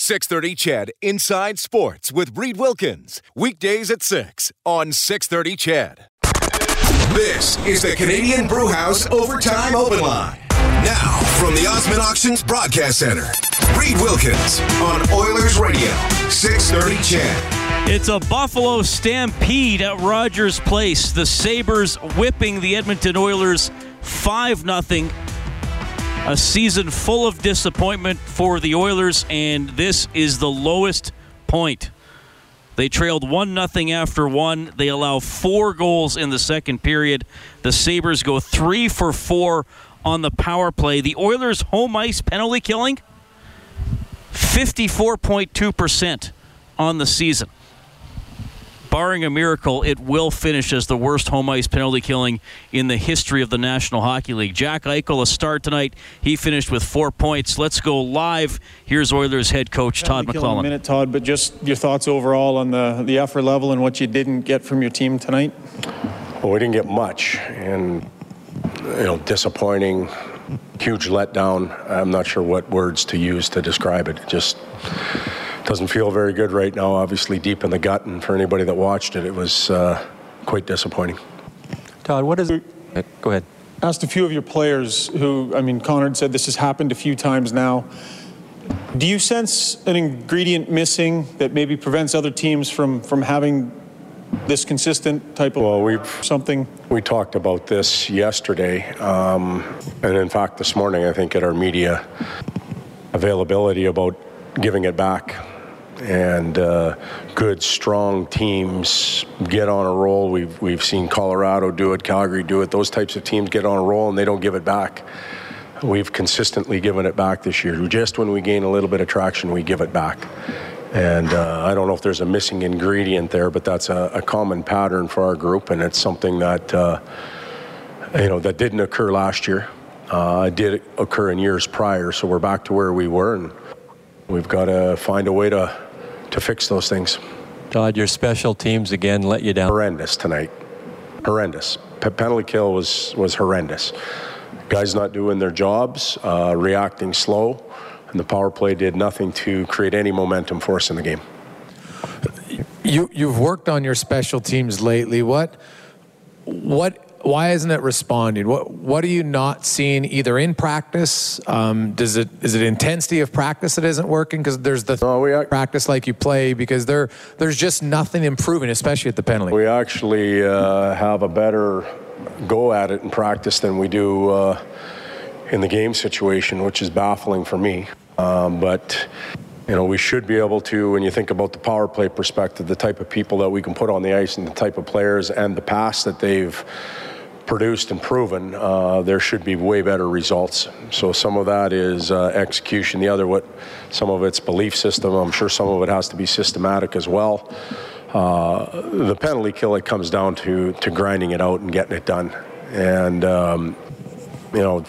630 CHED Inside Sports with Reed Wilkins. Weekdays at 6 on 630 CHED. This is the Canadian Brewhouse Overtime Open Line. Now, from the Osmond Auctions Broadcast Center, Reed Wilkins on Oilers Radio, 630 CHED. It's a Buffalo stampede at Rogers Place. The Sabres whipping the Edmonton Oilers 5 0. A season full of disappointment for the Oilers, and this is the lowest point. They trailed 1 0 after one. They allow four goals in the second period. The Sabres go three for four on the power play. The Oilers' home ice penalty killing 54.2% on the season. Barring a miracle, it will finish as the worst home ice penalty killing in the history of the National Hockey League. Jack Eichel, a start tonight. He finished with four points. Let's go live. Here's Oilers head coach Todd McLellan. A minute, Todd, but just your thoughts overall on the, the effort level and what you didn't get from your team tonight? Well, we didn't get much, and you know, disappointing, huge letdown. I'm not sure what words to use to describe it. it just doesn't feel very good right now. Obviously, deep in the gut, and for anybody that watched it, it was uh, quite disappointing. Todd, what is? it? Go ahead. Asked a few of your players who, I mean, Connor said this has happened a few times now. Do you sense an ingredient missing that maybe prevents other teams from from having this consistent type of well, we've, something? We talked about this yesterday, um, and in fact, this morning, I think at our media availability about giving it back. And uh, good, strong teams get on a roll. We've we've seen Colorado do it, Calgary do it. Those types of teams get on a roll and they don't give it back. We've consistently given it back this year. Just when we gain a little bit of traction, we give it back. And uh, I don't know if there's a missing ingredient there, but that's a, a common pattern for our group, and it's something that uh, you know that didn't occur last year. Uh, it did occur in years prior, so we're back to where we were, and we've got to find a way to to fix those things. Todd, your special teams again let you down. Horrendous tonight. Horrendous. P- penalty kill was was horrendous. Guys not doing their jobs, uh, reacting slow, and the power play did nothing to create any momentum for us in the game. You you've worked on your special teams lately. What what why isn't it responding? What what are you not seeing either in practice? Um, does it is it intensity of practice that isn't working? Because there's the no, we, practice like you play because there there's just nothing improving, especially at the penalty. We actually uh, have a better go at it in practice than we do uh, in the game situation, which is baffling for me. Um, but you know, we should be able to, when you think about the power play perspective, the type of people that we can put on the ice and the type of players and the past that they've produced and proven, uh, there should be way better results. So some of that is uh, execution. The other, what some of it's belief system. I'm sure some of it has to be systematic as well. Uh, the penalty kill it comes down to to grinding it out and getting it done, and um, you know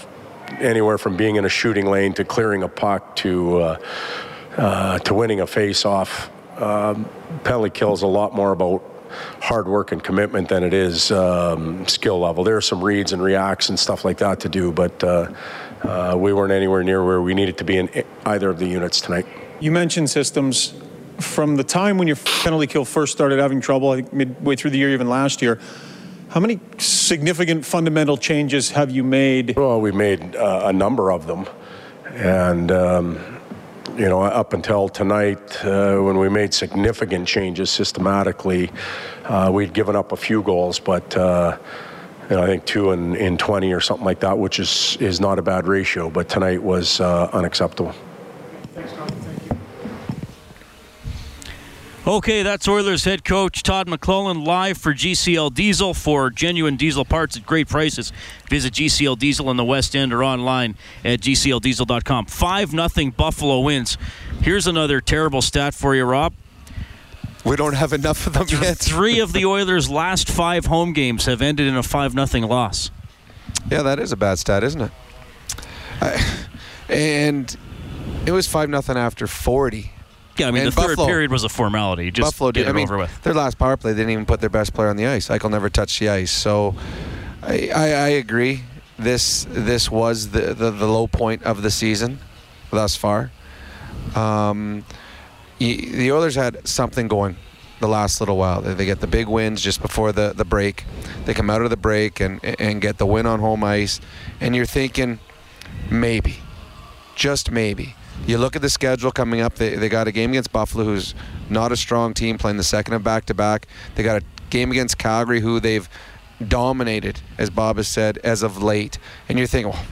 anywhere from being in a shooting lane to clearing a puck to uh, to winning a face-off. Um, penalty kill is a lot more about hard work and commitment than it is um, skill level. There are some reads and reacts and stuff like that to do, but uh, uh, we weren't anywhere near where we needed to be in either of the units tonight. You mentioned systems. From the time when your penalty kill first started having trouble, I think midway through the year, even last year, how many significant fundamental changes have you made? Well, we made uh, a number of them. And, um, you know, up until tonight, uh, when we made significant changes systematically, uh, we'd given up a few goals, but uh, you know, I think two in, in 20 or something like that, which is, is not a bad ratio, but tonight was uh, unacceptable. Okay, that's Oilers head coach Todd McLellan live for GCL Diesel for genuine diesel parts at great prices. Visit GCL Diesel in the West End or online at gcldiesel.com. 5 nothing Buffalo wins. Here's another terrible stat for you, Rob. We don't have enough of them yet. Three of the Oilers' last five home games have ended in a 5 nothing loss. Yeah, that is a bad stat, isn't it? I, and it was 5 nothing after 40. Yeah, I mean, And the third period was a formality. Just Buffalo get did. I mean, over with. their last power play, they didn't even put their best player on the ice. Eichel never touched the ice. So I, I, I agree. This this was the, the, the low point of the season thus far. Um, the Oilers had something going the last little while. They, they get the big wins just before the, the break. They come out of the break and, and get the win on home ice. And you're thinking, maybe, just maybe. You look at the schedule coming up. They, they got a game against Buffalo, who's not a strong team, playing the second of back to back. They got a game against Calgary, who they've dominated, as Bob has said, as of late. And you're thinking, well,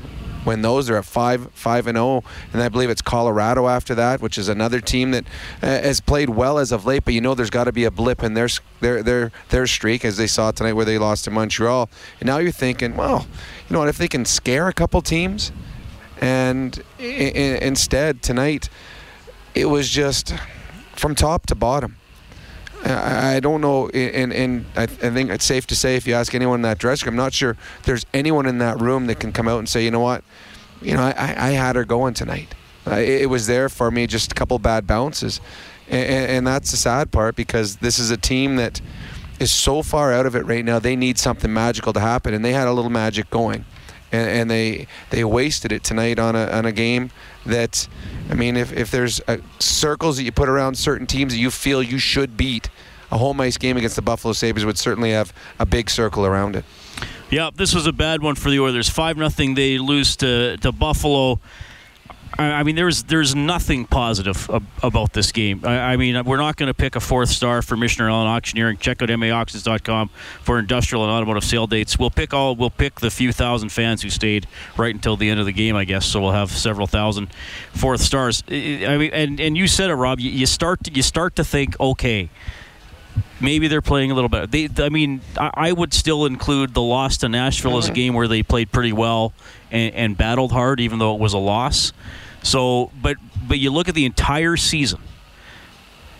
when those are at five, five and zero, and I believe it's Colorado after that, which is another team that uh, has played well as of late. But you know, there's got to be a blip in their their their their streak, as they saw tonight, where they lost to Montreal. And now you're thinking, well, you know what? If they can scare a couple teams, and i- i- instead tonight, it was just from top to bottom. I don't know, and, and I, I think it's safe to say if you ask anyone in that dressing room, I'm not sure there's anyone in that room that can come out and say, you know what, you know, I, I had her going tonight. It, it was there for me, just a couple bad bounces, and, and that's the sad part because this is a team that is so far out of it right now. They need something magical to happen, and they had a little magic going, and, and they they wasted it tonight on a on a game that, I mean, if if there's uh circles that you put around certain teams that you feel you should beat, a home ice game against the Buffalo Sabres would certainly have a big circle around it. Yeah, this was a bad one for the Oilers. Five nothing. They lose to to Buffalo. I mean, there's there's nothing positive ab- about this game. I, I mean, we're not going to pick a fourth star for Michener Allen Auctioneering. Check out maauctions.com for industrial and automotive sale dates. We'll pick all. We'll pick the few thousand fans who stayed right until the end of the game, I guess. So we'll have several thousand fourth stars. I mean, and, and you said it, Rob. You, you start to, you start to think, okay, maybe they're playing a little better. They, I mean, I, I would still include the loss to Nashville as a mm-hmm. game where they played pretty well and, and battled hard, even though it was a loss. So, but but you look at the entire season.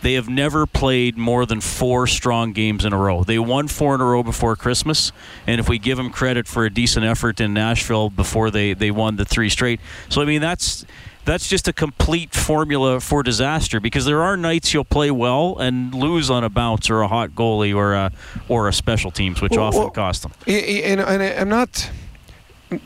They have never played more than four strong games in a row. They won four in a row before Christmas, and if we give them credit for a decent effort in Nashville before they, they won the three straight, so I mean that's that's just a complete formula for disaster because there are nights you'll play well and lose on a bounce or a hot goalie or a or a special teams, which Well, often well, cost them. And, and I'm not.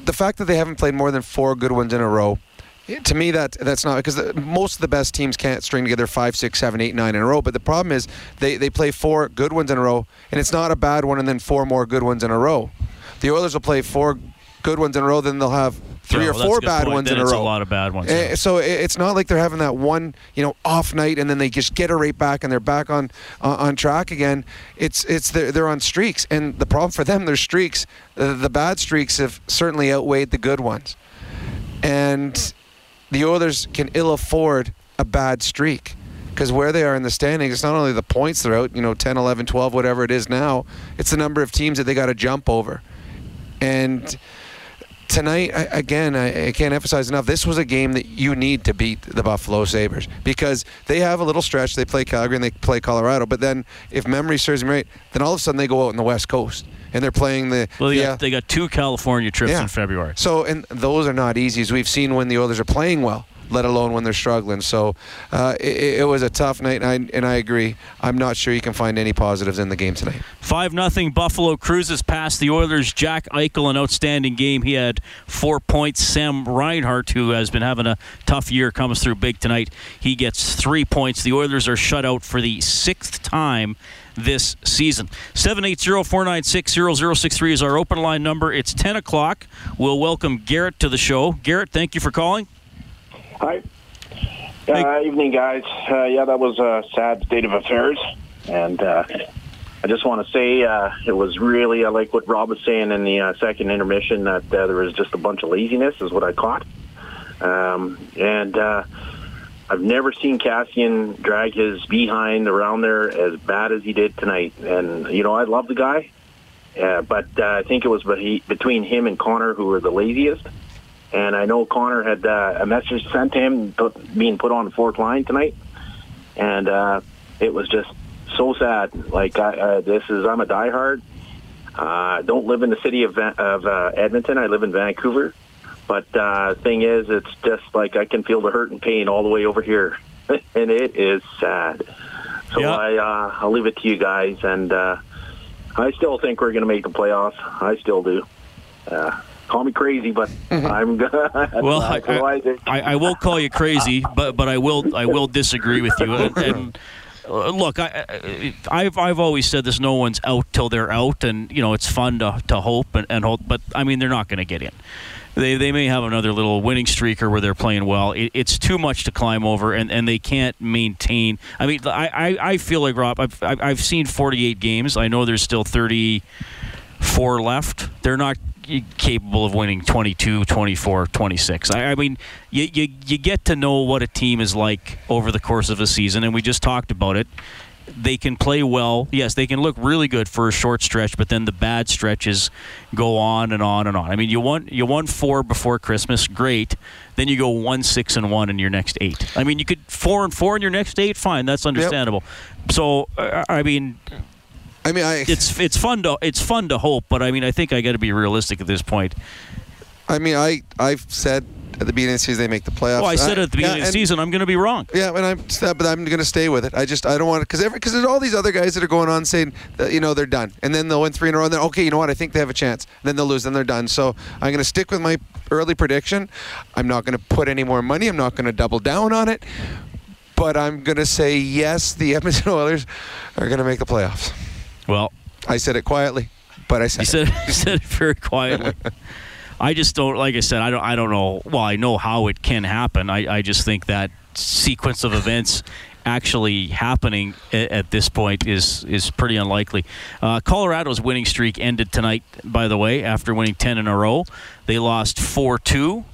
The fact that they haven't played more than four good ones in a row, to me that that's not because the, most of the best teams can't string together five, six, seven, eight, nine in a row. But the problem is they they play four good ones in a row, and it's not a bad one, and then four more good ones in a row. The Oilers will play four good ones in a row, then they'll have three Yeah, or four bad point. ones Then in a row. a lot of bad ones, Eh. So it's not like they're having that one, you know, off night and then they just get it right back and they're back on on, on track again. It's it's they're, they're on streaks, and the problem for them, their streaks, the, the bad streaks have certainly outweighed the good ones, and the Oilers can ill afford a bad streak. Because where they are in the standings, it's not only the points they're out, you know, 10, 11, 12, whatever it is now, it's the number of teams that they got to jump over. And tonight, again, I, can't emphasize enough. This was a game that you need to beat the Buffalo Sabres because they have a little stretch. They play Calgary and they play Colorado, but then, if memory serves me right, then all of a sudden they go out on the West Coast and they're playing the Well, they, the, got, they got two California trips Yeah. in February. so, and those are not easy, as we've seen when the Oilers are playing well, let alone when they're struggling. So, uh, it, it was a tough night, and I, and I agree. I'm not sure you can find any positives in the game tonight. Five nothing Buffalo cruises past the Oilers. Jack Eichel, an outstanding game. He had four points. Sam Reinhart, who has been having a tough year, comes through big tonight. He gets three points. The Oilers are shut out for the sixth time this season. 780-496-0063 is our open line number. It's 10 o'clock. We'll welcome Garrett to the show. Garrett, thank you for calling. Hi. Uh, evening, guys. Uh, yeah, that was a sad state of affairs, and uh, I just want to say uh, it was really I like what Rob was saying in the uh, second intermission that uh, there was just a bunch of laziness, is what I caught, um, and uh, I've never seen Kassian drag his behind around there as bad as he did tonight. And you know, I love the guy, uh, but uh, I think it was between him and Connor who were the laziest. And I know Connor had uh, a message sent to him put, being put on the fourth line tonight, and uh, it was just so sad. Like I, uh, this is, I'm a diehard. I uh, don't live in the city of, of uh, Edmonton. I live in Vancouver. But uh, thing is, it's just like I can feel the hurt and pain all the way over here, and it is sad. So. I, uh, I'll leave it to you guys, and uh, I still think we're going to make the playoffs. I still do. Uh, call me crazy, but I'm gonna. well, I, I, I, I, will call you crazy, but but I will I will disagree with you. And, and uh, look, I, I've I've always said this: no one's out till they're out, and you know it's fun to to hope and, and hope, but I mean they're not going to get in they, they may have another little winning streaker where they're playing well. It, it's too much to climb over, and, and they can't maintain. I mean, I, I, I feel like, Rob, I've, I've seen 48 games. I know there's still 34 left. They're not capable of winning 22, 24, 26. I, I mean, you, you, you get to know what a team is like over the course of a season, and we just talked about it they can play well. Yes, they can look really good for a short stretch, but then the bad stretches go on and on and on. I mean, you won you won four before Christmas, great. Then you go one six and one in your next eight. I mean, you could four and four in your next eight. Fine, that's understandable. Yep. So, I mean. I mean, I, it's it's fun to it's fun to hope, but I mean, I think I got to be realistic at this point. I mean, I I've said at the beginning of the season they make the playoffs. Well, I said at the beginning yeah, of the season I'm going to be wrong. Yeah, and I'm but I'm going to stay with it. I just I don't want to because because there's all these other guys that are going on saying that you know they're done, and then they'll win three in a row, and then okay, you know what? I think they have a chance. And then they'll lose, and they're done. So I'm going to stick with my early prediction. I'm not going to put any more money. I'm not going to double down on it. But I'm going to say yes. The Edmonton Oilers are going to make the playoffs. Well, I said it quietly, but I said you said, you said it very quietly. I just don't like I said I don't I don't know well I know how it can happen I, I just think that sequence of events actually happening at, at this point is is pretty unlikely. Uh, Colorado's winning streak ended tonight by the way after winning 10 in a row. They lost 4-2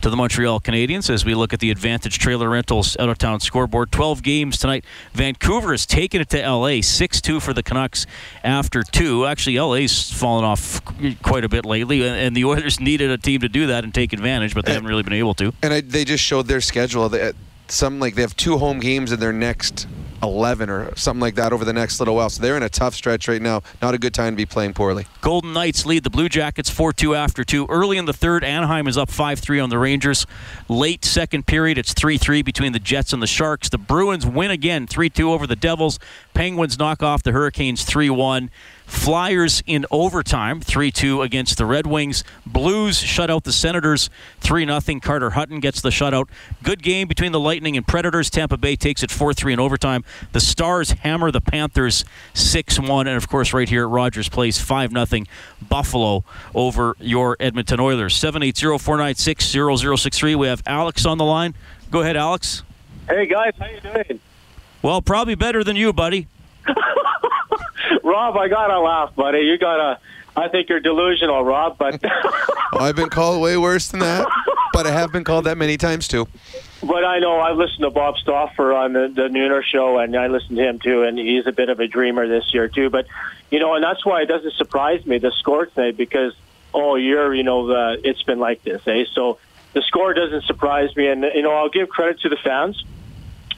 to the Montreal Canadiens as we look at the Advantage Trailer Rentals out of town scoreboard. 12 games tonight. Vancouver has taken it to LA 6 2 for the Canucks after two. Actually, LA's fallen off quite a bit lately, and the Oilers needed a team to do that and take advantage, but they and, haven't really been able to. And I, they just showed their schedule. Some like they have two home games in their next 11 or something like that over the next little while. So they're in a tough stretch right now. Not a good time to be playing poorly. Golden Knights lead the Blue Jackets 4 2 after 2. Early in the third, Anaheim is up 5 3 on the Rangers. Late second period, it's 3 3 between the Jets and the Sharks. The Bruins win again 3 2 over the Devils. Penguins knock off the Hurricanes 3 1. Flyers in overtime, 3 2 against the Red Wings. Blues shut out the Senators 3 0. Carter Hutton gets the shutout. Good game between the Lightning and Predators. Tampa Bay takes it 4 3 in overtime. The Stars hammer the Panthers 6 1. And of course, right here at Rogers Place, 5 0 Buffalo over your Edmonton Oilers. 780 496 0063. We have Alex on the line. Go ahead, Alex. Hey, guys. How you doing? Well, probably better than you, buddy. Rob, I gotta laugh, buddy. You gotta. I think you're delusional, Rob. But I've been called way worse than that, but I have been called that many times too. But I know I've listened to Bob Stauffer on the, the Nooner show, and I listened to him too, and he's a bit of a dreamer this year too. But you know, and that's why it doesn't surprise me the score tonight because oh, you're you know the, it's been like this, eh? So the score doesn't surprise me, and you know I'll give credit to the fans.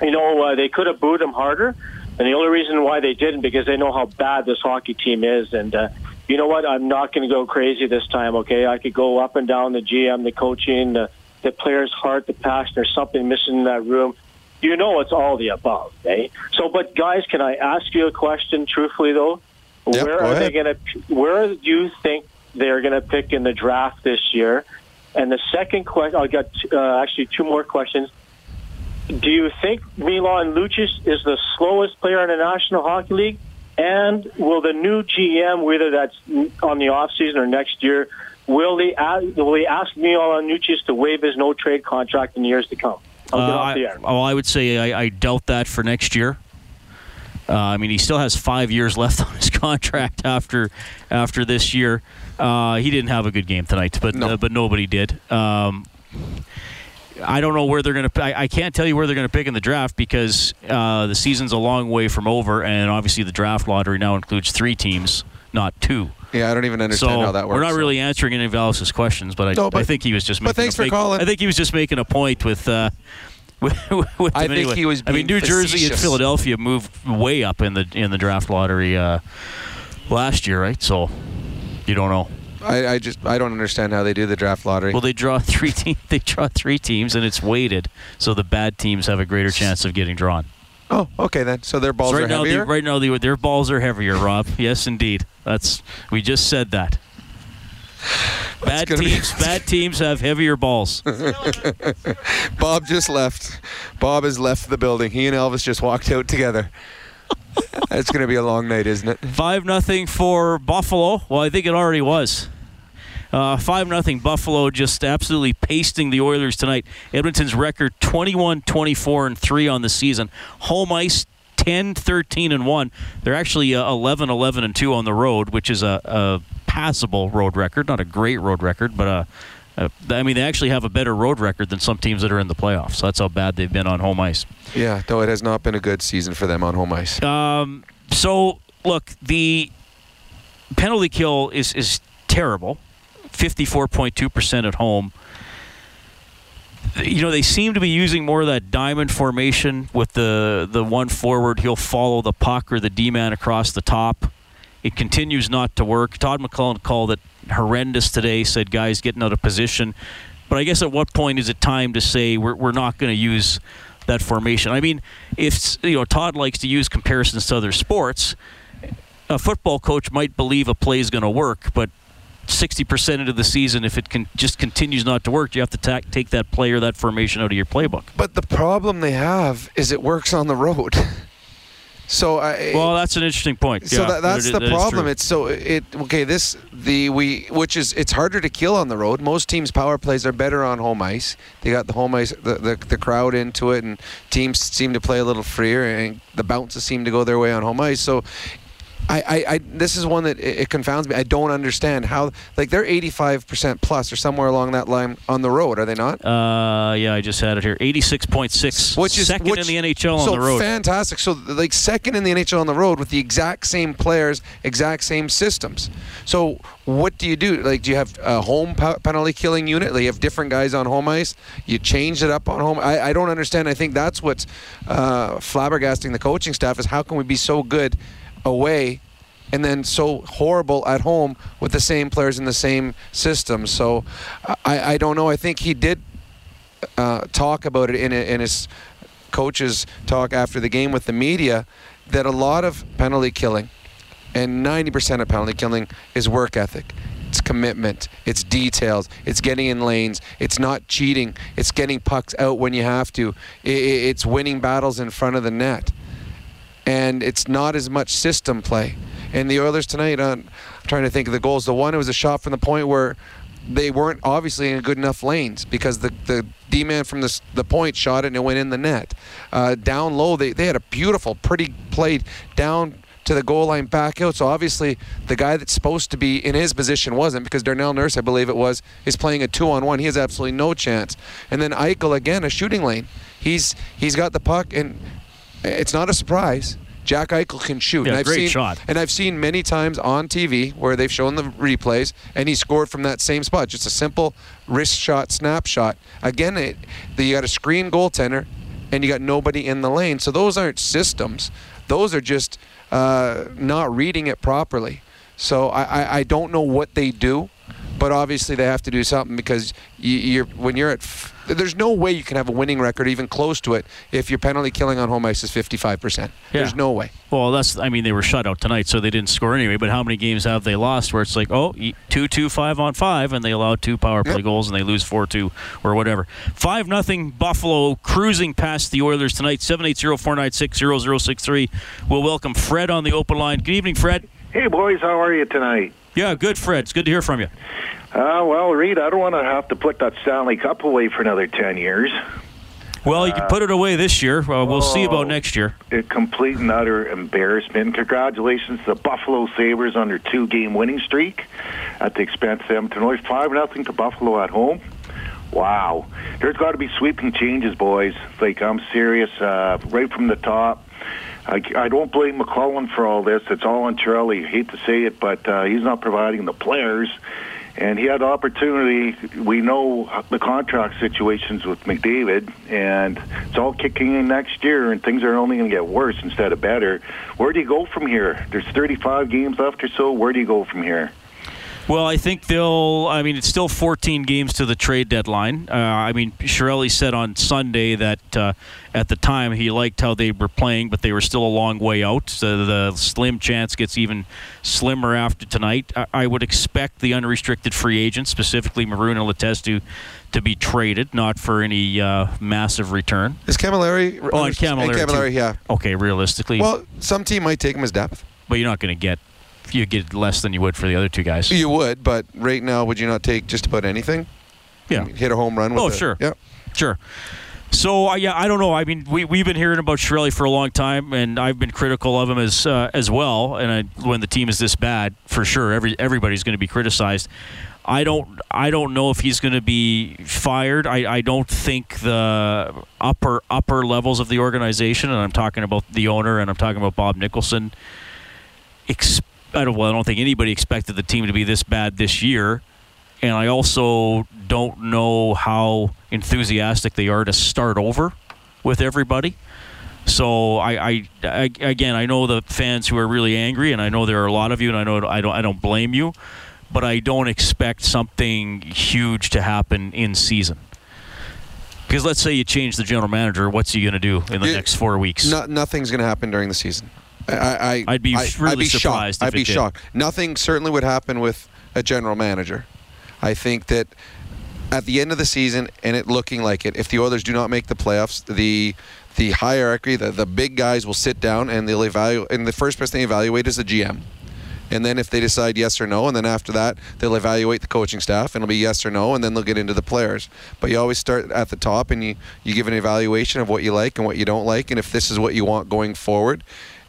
You know uh, they could have booed him harder and the only reason why they didn't because they know how bad this hockey team is. And uh, you know what? I'm not going to go crazy this time. Okay, I could go up and down the GM, the coaching, the, the player's heart, the passion. There's something missing in that room. You know, it's all the above. Eh? So, but guys, can I ask you a question? Truthfully, though, yep, where are ahead. they going to? Where do you think they're going to pick in the draft this year? And the second question, I got uh, actually two more questions. Do you think Milan Lucic is the slowest player in the National Hockey League? And will the new GM, whether that's on the offseason or next year, will they ask, will they ask Milan Lucic to waive his no trade contract in years to come? I'll get uh, off the air. well, I would say I, I doubt that for next year. Uh, I mean, he still has five years left on his contract after after this year. Uh, he didn't have a good game tonight, but no. uh, but nobody did. Um, I don't know where they're going to. I, I can't tell you where they're going to pick in the draft because uh, the season's a long way from over, and obviously the draft lottery now includes three teams, not two. Yeah, I don't even understand so how that works. We're not really answering any of Alice's questions, but I, No, but- I think he was just. but Making thanks a, for make- calling. I think he was just making a point with. Uh, with, with I think anyway. he was I mean, New Jersey and. Philadelphia moved way up in the in the draft lottery uh, last year, right? So you don't know. I, I just I don't understand how they do the draft lottery. Well, they draw three te- They draw three teams, and it's weighted, so the bad teams have a greater chance of getting drawn. oh, okay then. So their balls So right are now, heavier. the, right now, the, their balls are heavier. Rob, yes, indeed. That's we just said that. Bad gonna be- teams, bad teams have heavier balls. Bob just left. Bob has left the building. He and Elvis just walked out together. It's going to be a long night, isn't it? Five nothing for Buffalo. Well, I think it already was. Uh, Five nothing Buffalo just absolutely pasting the Oilers tonight. Edmonton's record 21 24 and 3 on the season. Home ice 10 13 and 1. They're actually uh, 11 11 and 2 on the road, which is a, a passable road record, not a great road record, but uh, uh, I mean they actually have a better road record than some teams that are in the playoffs. So that's how bad they've been on home ice. Yeah, though it has not been a good season for them on home ice. Um, so look, the penalty kill is is terrible. Fifty-four point two percent at home. You know they seem to be using more of that diamond formation with the the one forward. He'll follow the puck or the D man across the top. It continues not to work. Todd McLellan called it horrendous today. Said guys getting out of position. But I guess at what point is it time to say we're we're not going to use that formation? I mean, if you know Todd likes to use comparisons to other sports, a football coach might believe a play is going to work, but 60% into the season, if it can just continues not to work, you have to ta- take that play or that formation out of your playbook. But the problem they have is it works on the road. So I Well, that's an interesting point. so Yeah, that, that's that the is problem. It's so it okay. This the we which is it's harder to kill on the road. Most teams' power plays are better on home ice. They got the home ice, the, the the crowd into it, and teams seem to play a little freer, and the bounces seem to go their way on home ice. So. I, I, I this is one that it, it confounds me. I don't understand how like they're 85% plus or somewhere along that line on the road, are they not? Uh, yeah, I just had it here. 86.6. Which is second which, in the NHL so on the road. Fantastic. So like second in the NHL on the road with the exact same players, exact same systems. So what do you do? Like, do you have a home penalty killing unit? Like, you have different guys on home ice. You change it up on home. I, I don't understand. I think that's what's uh, flabbergasting the coaching staff is how can we be so good away and then so horrible at home with the same players in the same system. So I, I don't know. I think he did uh, talk about it in, a, in his coach's talk after the game with the media that a lot of penalty killing and 90% of penalty killing is work ethic. It's commitment. It's details. It's getting in lanes. It's not cheating. It's getting pucks out when you have to. It's winning battles in front of the net. And it's not as much system play. And the Oilers tonight, uh, I'm trying to think of the goals. The one, it was a shot from the point where they weren't obviously in good enough lanes because the, the D man from the, the point shot it and it went in the net. Uh, down low, they, they had a beautiful, pretty play down to the goal line back out. So obviously, the guy that's supposed to be in his position wasn't because Darnell Nurse, I believe it was, is playing a two on one. He has absolutely no chance. And then Eichel again, a shooting lane. He's he's got the puck, and it's not a surprise. Jack Eichel can shoot. Yeah, and I've great seen, shot. And I've seen many times on TV where they've shown the replays, and he scored from that same spot. Just a simple wrist shot, snapshot. Again, it, the, you got a screen goaltender, and you got nobody in the lane. So those aren't systems. Those are just uh, not reading it properly. So I, I, I don't know what they do, but obviously they have to do something because you, you're when you're at. F- there's no way you can have a winning record, even close to it, if your penalty killing on home ice is 55%. There's no way. Well, that's. I mean, they were shut out tonight, so they didn't score anyway. But how many games have they lost where it's like, oh, two, two, five on five, and they allow two power play Yep. goals and they lose four two or whatever. Five nothing Buffalo cruising past the Oilers tonight. Seven eight zero four nine six zero zero six three. We'll welcome Fred on the open line. Good evening, Fred. Hey, boys, how are you tonight? Yeah, good, Fred. It's good to hear from you. Uh, well, Reed, I don't want to have to put that Stanley Cup away for another 10 years. Well, you can put it away this year. Well, we'll see oh. about next year. A complete and utter embarrassment. Congratulations to the Buffalo Sabres on their two game winning streak at the expense of Edmonton Oilers. 5 nothing to Buffalo at home. Wow. There's got to be sweeping changes, boys. Like, I'm serious. Uh, right from the top. I, I don't blame McLellan for all this. It's all on Charlie. I hate to say it, but uh, he's not providing the players. And he had opportunity. We know the contract situations with McDavid, and it's all kicking in next year, and things are only going to get worse instead of better. Where do you go from here? There's 35 games left or so. Where do you go from here? Well, I think they'll. I mean, it's still 14 games to the trade deadline. Uh, I mean, Chiarelli said on Sunday that uh, at the time he liked how they were playing, but they were still a long way out. So the slim chance gets even slimmer after tonight. I, I would expect the unrestricted free agents, specifically Maroon and Letestu, to be traded, not for any uh, massive return. Is Cammalleri? Oh, and Cammalleri. And Cammalleri, yeah. Okay, realistically. Well, some team might take him as depth. but you're not going to get. You get less than you would for the other two guys. You would, but right now, would you not take just about anything? Yeah. Hit a home run with Oh, a- sure. Yeah. Sure. So uh, yeah, I don't know. I mean, we we've been hearing about Chiarelli for a long time, and I've been critical of him as uh, as well. And I, when the team is this bad, for sure, every everybody's going to be criticized. I don't I don't know if he's going to be fired. I, I don't think the upper upper levels of the organization, and I'm talking about the owner, and I'm talking about Bob Nicholson. Ex- I don't well, I don't think anybody expected the team to be this bad this year and I also don't know how enthusiastic they are to start over with everybody. So I, I, I, again, I know the fans who are really angry, and I know there are a lot of you, and I know I don't, I don't blame you, but I don't expect something huge to happen in season. Because let's say you change the general manager, what's he going to do in the You- next four weeks? No, nothing's going to happen during the season. I, I, I'd be I, really I'd be surprised Shocked. I'd be did. shocked. Nothing certainly would happen with a general manager. I think that at the end of the season, and it looking like it, if the Oilers do not make the playoffs, the the hierarchy, the, the big guys will sit down and they'll evaluate. And the first person they evaluate is the GM. And then if they decide yes or no, and then after that they'll evaluate the coaching staff, and it'll be yes or no, and then they'll get into the players. But you always start at the top, and you you give an evaluation of what you like and what you don't like, and if this is what you want going forward.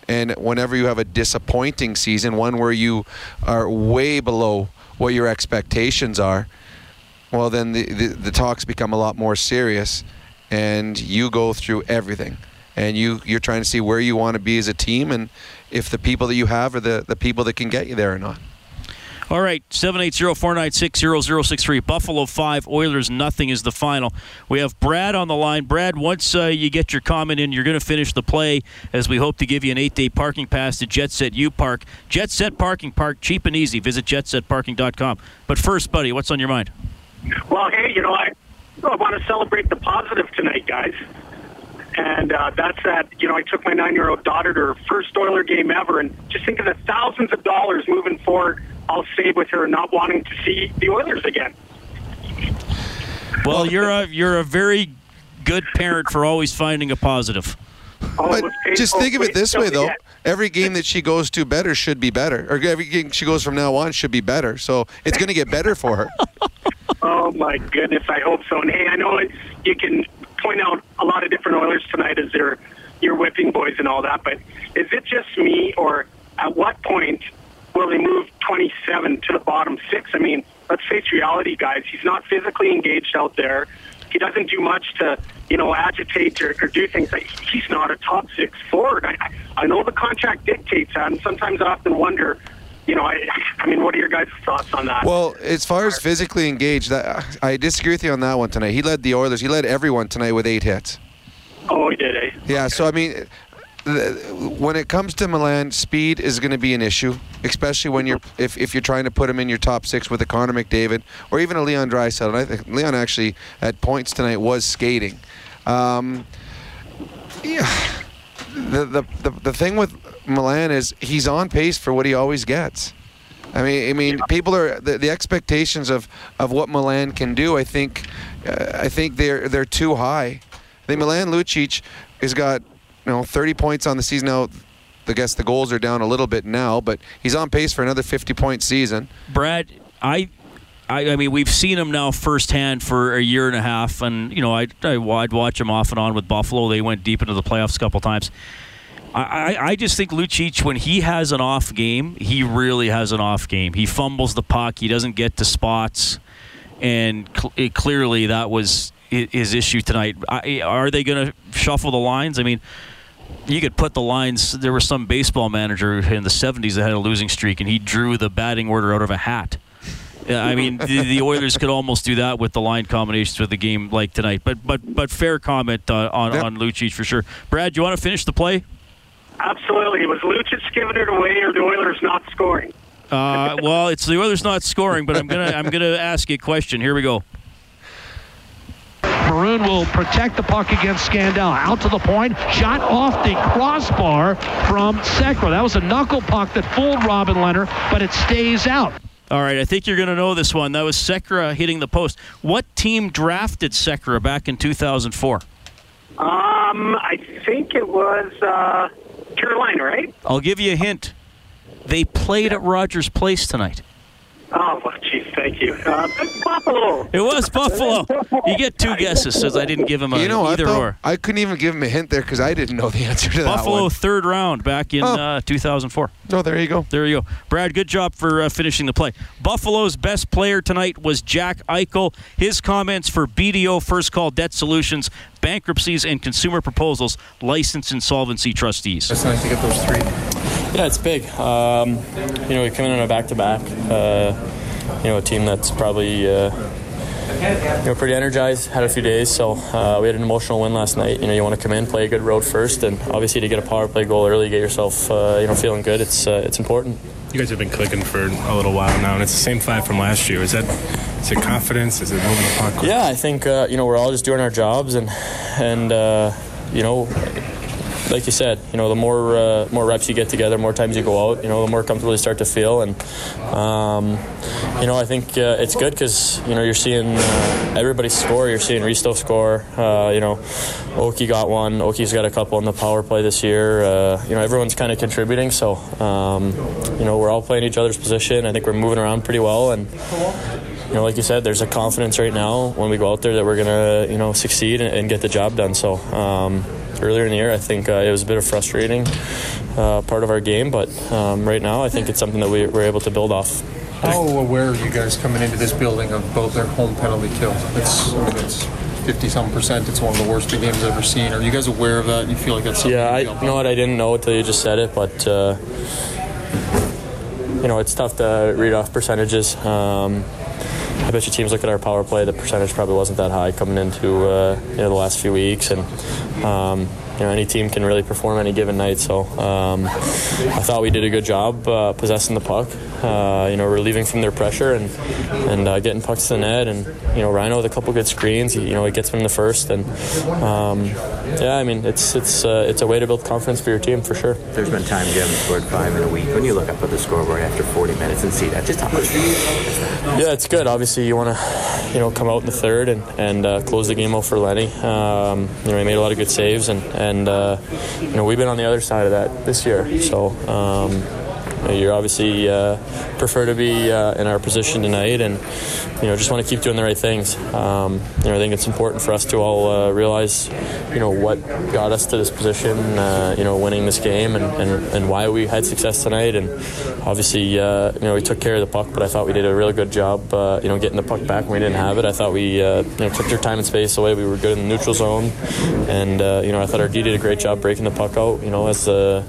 And whenever you have a disappointing season, one where you are way below what your expectations are, well, then the, the, the talks become a lot more serious, and you go through everything. And you, you're trying to see where you want to be as a team and if the people that you have are the, the people that can get you there or not. All right, 780-496-0063. Buffalo 5, Oilers nothing is the final. We have Brad on the line. Brad, once uh, you get your comment in, you're going to finish the play as we hope to give you an eight-day parking pass to Jet Set U Park. Jet Set Parking Park, cheap and easy. Visit jetsetparking.com. But first, buddy, what's on your mind? Well, hey, you know, I, I want to celebrate the positive tonight, guys. And uh, that's that, you know, I took my nine year old daughter to her first Oiler game ever, and just think of the thousands of dollars moving forward I'll save with her not wanting to see the Oilers again. Well, you're a you're a very good parent for always finding a positive. Oh, But just think of it this way, though. Every game that she goes to better should be better, or every game she goes from now on should be better. So it's going to get better for her. Oh my goodness, I hope so. And hey, I know it, you can point out a lot of different Oilers tonight as their your whipping boys and all that, but is it just me, or at what point will they move 27 to the bottom six? I mean, let's face reality, guys. He's not physically engaged out there. He doesn't do much to, you know, agitate or, or do things. Like, he's not a top six forward. I, I know the contract dictates that, and sometimes I often wonder, you know, I, I mean, what are your guys' thoughts on that? Well, as far as physically engaged, I disagree with you on that one tonight. He led the Oilers. He led everyone tonight with eight hits. oh, he did, eh? Yeah, so I mean, when it comes to Milan, speed is going to be an issue, especially when you're if, if you're trying to put him in your top six with a Connor McDavid or even a Leon Draisaitl. And I think Leon actually at points tonight was skating. Um, yeah, the, the the the thing with Milan is he's on pace for what he always gets. I mean, I mean, people are the, the expectations of, of what Milan can do. I think, uh, I think they're they're too high. I think Milan Lucic has got you know 30 points on the season now. I guess the goals are down a little bit now, but he's on pace for another 50 point season. Brad, I, I, I mean, we've seen him now firsthand for a year and a half, and you know, I, I I'd watch him off and on with Buffalo. They went deep into the playoffs a couple times. I, I, I just think Lucic, when he has an off game, he really has an off game. He fumbles the puck. He doesn't get to spots. and cl- it, clearly that was hi- his issue tonight. I, are they going to shuffle the lines? I mean, you could put the lines. There was some baseball manager in the '70s that had a losing streak, and he drew the batting order out of a hat. I mean, the, the Oilers could almost do that with the line combinations with the game like tonight. But but but fair comment uh, on on Lucic for sure. Brad, you want to finish the play? Absolutely. Was Lucic giving it away or the Oilers not scoring? Uh, well, it's the Oilers not scoring, but I'm gonna I'm gonna ask you a question. Here we go. Maroon will protect the puck against Scandella. Out to the point, shot off the crossbar from Sekera. That was a knuckle puck that fooled Robin Lehner, but it stays out. All right, I think you're going to know this one. That was Sekera hitting the post. What team drafted Sekera back in 2004? Um, I think it was uh, Carolina, right? I'll give you a hint. They played at Rogers Place tonight. Oh, well, geez, thank you. Uh, Buffalo. It was Buffalo. You get two guesses, since I didn't give him a You know what, either though? or. I couldn't even give him a hint there because I didn't know the answer to that Buffalo third round back in Oh. uh, 2004. Oh, there you go. There you go. Brad, good job for uh, finishing the play. Buffalo's best player tonight was Jack Eichel. His comments for BDO First Call Debt Solutions, bankruptcies and consumer proposals, licensed insolvency trustees. It's nice to get those three. Yeah, it's big. Um, you know, we come in on a back-to-back. Uh, you know, a team that's probably uh, you know pretty energized. Had a few days, so uh, we had an emotional win last night. You know, you want to come in, play a good road first, and obviously to get a power play goal early, get yourself uh, you know feeling good. It's uh, it's important. You guys have been clicking for a little while now, and it's the same five from last year. Is that is it confidence? Is it moving the puck? Yeah, I think uh, you know we're all just doing our jobs, and and uh, you know, like you said, you know, the more uh, more reps you get together, more times you go out, you know, the more comfortable you start to feel, and um, you know, I think uh, it's good because you know you're seeing uh, everybody score. You're seeing Risto score. Uh, you know, Oki got one. Oki's got a couple in the power play this year. Uh, you know, everyone's kind of contributing, so um, you know we're all playing each other's position. I think we're moving around pretty well, and you know, like you said, there's a confidence right now when we go out there that we're gonna, you know, succeed and, and get the job done. So um, earlier in the year, I think uh, it was a bit of frustrating uh, part of our game, but um, right now, I think it's something that we, we're able to build off. How aware are you guys coming into this building of both their home penalty kills? It's, I mean, it's 50 some percent. It's one of the worst big games I've ever seen. Are you guys aware of that? You feel like that's something Yeah, I, you know what? I didn't know until you just said it, but uh, you know, it's tough to read off percentages. Um, I bet you teams look at our power play. The percentage probably wasn't that high coming into uh, you know the last few weeks, and um, you know any team can really perform any given night. So um, I thought we did a good job uh, possessing the puck. Uh, you know, relieving from their pressure and and uh, getting pucks to the net. And you know, Rhino with a couple good screens. You know, he gets them in the first. And um, yeah, I mean, it's it's uh, it's a way to build confidence for your team for sure. There's been times you haven't scored five in a week. When you look up at the scoreboard after 40 minutes and see that, just how much fun is that? Yeah, it's good. Obviously, you want to, you know, come out in the third and and uh, close the game out for Lenny. Um, you know, he made a lot of good saves, and and uh, you know we've been on the other side of that this year. So. Um, you obviously uh, prefer to be uh, in our position tonight, and you know just want to keep doing the right things. Um, you know, I think it's important for us to all uh, realize, you know, what got us to this position. You know, winning this game, and, and, and why we had success tonight. And obviously, you know, we took care of the puck, but I thought we did a really good job. You know, getting the puck back when we didn't have it. I thought we you know took their time and space away. We were good in the neutral zone, and you know I thought our D did a great job breaking the puck out. You know, as the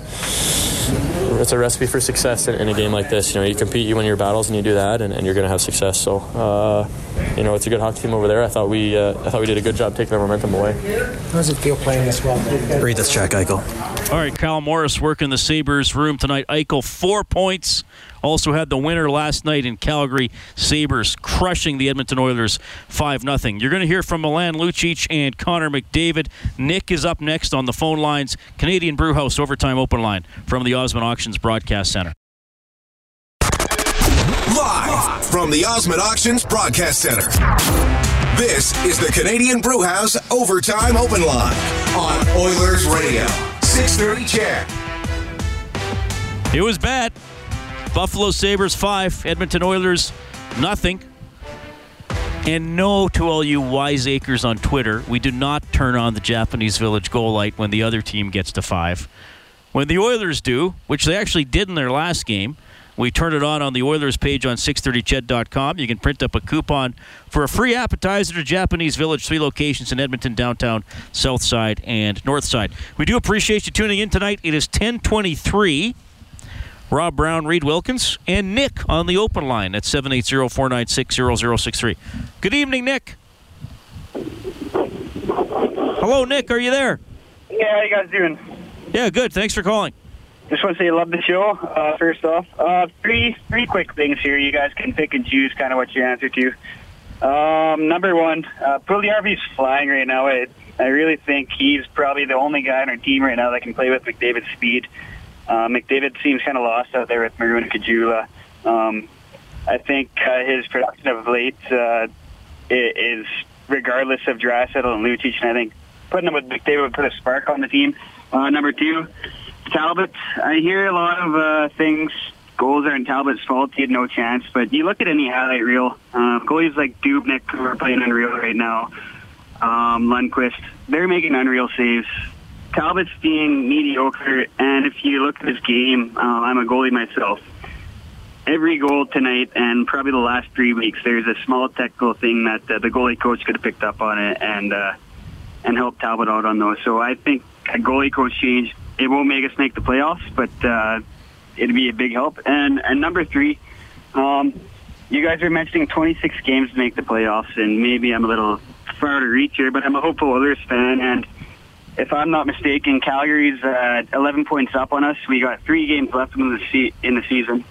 it's a recipe for success in, in a game like this. You know, you compete, you win your battles, and you do that, and, and you're going to have success. So, uh, you know, it's a good hockey team over there. I thought we, uh, I thought we did a good job taking the momentum away. How does it feel playing this well? Read this check, Eichel. All right, Cal Morris working the Sabres room tonight. Eichel, four points. Also had the winner last night in Calgary. Sabres crushing the Edmonton Oilers 5 0. You're going to hear from Milan Lucic and Connor McDavid. Nick is up next on the phone lines. Canadian Brewhouse Overtime Open Line from the Osmond Auctions Broadcast Center. From the Osmond Auctions Broadcast Center. This is the Canadian Brewhouse Overtime Open Line on Oilers Radio. 630 CHED. It was bad. Buffalo Sabres 5, Edmonton Oilers nothing. And no to all you wiseacres on Twitter, we do not turn on the Japanese Village goal light when the other team gets to 5. When the Oilers do, which they actually did in their last game, We turn it on on the Oilers page on 630ched.com. You can print up a coupon for a free appetizer to Japanese Village, three locations in Edmonton, downtown, south side, and north side. We do appreciate you tuning in tonight. It is 1023. Rob Brown, Reed Wilkins, and Nick on the open line at 780-496-0063. Good evening, Nick. Hello, Nick. Are you there? Yeah, how you guys doing? Yeah, good. Thanks for calling. Just want to say I love the show. Uh, first off, uh, three three quick things here. You guys can pick and choose kind of what you answer to. Um, number one, uh, Puljujärvi's flying right now. I, I really think he's probably the only guy on our team right now that can play with McDavid's speed. Uh, McDavid seems kind of lost out there with Maroon Caggiula. Um, I think uh, his production of late uh, is regardless of Draisaitl and Lucic, and I think putting him with McDavid would put a spark on the team. Uh, number two, Talbot. I hear a lot of uh, things. Goals are in Talbot's fault. He had no chance. But you look at any highlight reel, uh, goalies like Dubnyk, who are playing unreal right now, um, Lundqvist, they're making unreal saves. Talbot's being mediocre, and if you look at his game, uh, I'm a goalie myself. Every goal tonight, and probably the last three weeks, there's a small technical thing that uh, the goalie coach could have picked up on it and uh, and helped Talbot out on those. So I think a goalie coach change it won't make us make the playoffs, but uh, it'd be a big help. And and number three, um, you guys are mentioning 26 games to make the playoffs, and maybe I'm a little far to reach here, but I'm a hopeful Oilers fan, and if I'm not mistaken, Calgary's uh, 11 points up on us. We got three games left in the se- in the season.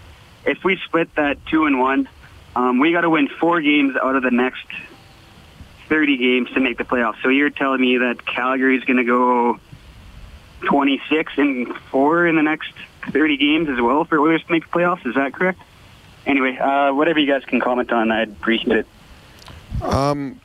If we split that two and one, um, we got to win four games out of the next 30 games to make the playoffs. So you're telling me that Calgary's going to go 26 and four in the next 30 games as well for Oilers to make the playoffs. Is that correct? Anyway, uh, whatever you guys can comment on, I'd appreciate it. Um,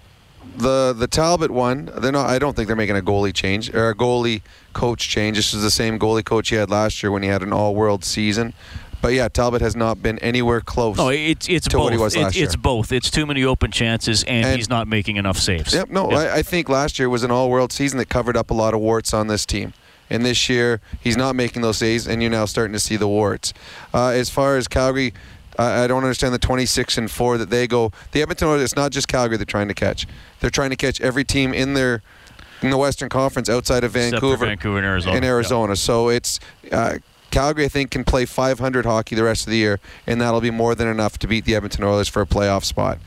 the the Talbot one, they're not. I don't think they're making a goalie change or a goalie coach change. This is the same goalie coach he had last year when he had an all-world season. But yeah, Talbot has not been anywhere close. No, it's it's to both. what he was It- last year. it's both. It's too many open chances, and, he's not making enough saves. Yep. No, Yeah. I, I think last year was an all-world season that covered up a lot of warts on this team. And this year, he's not making those saves, and you're now starting to see the warts. Uh, as far as Calgary, I don't understand the 26 and four that they go. The Edmonton Oilers, it's not just Calgary they're trying to catch. They're trying to catch every team in their in the Western Conference outside of Vancouver, Vancouver and Arizona. In Arizona, so it's. Uh, Calgary, I think, can play 500 hockey the rest of the year, and that'll be more than enough to beat the Edmonton Oilers for a playoff spot.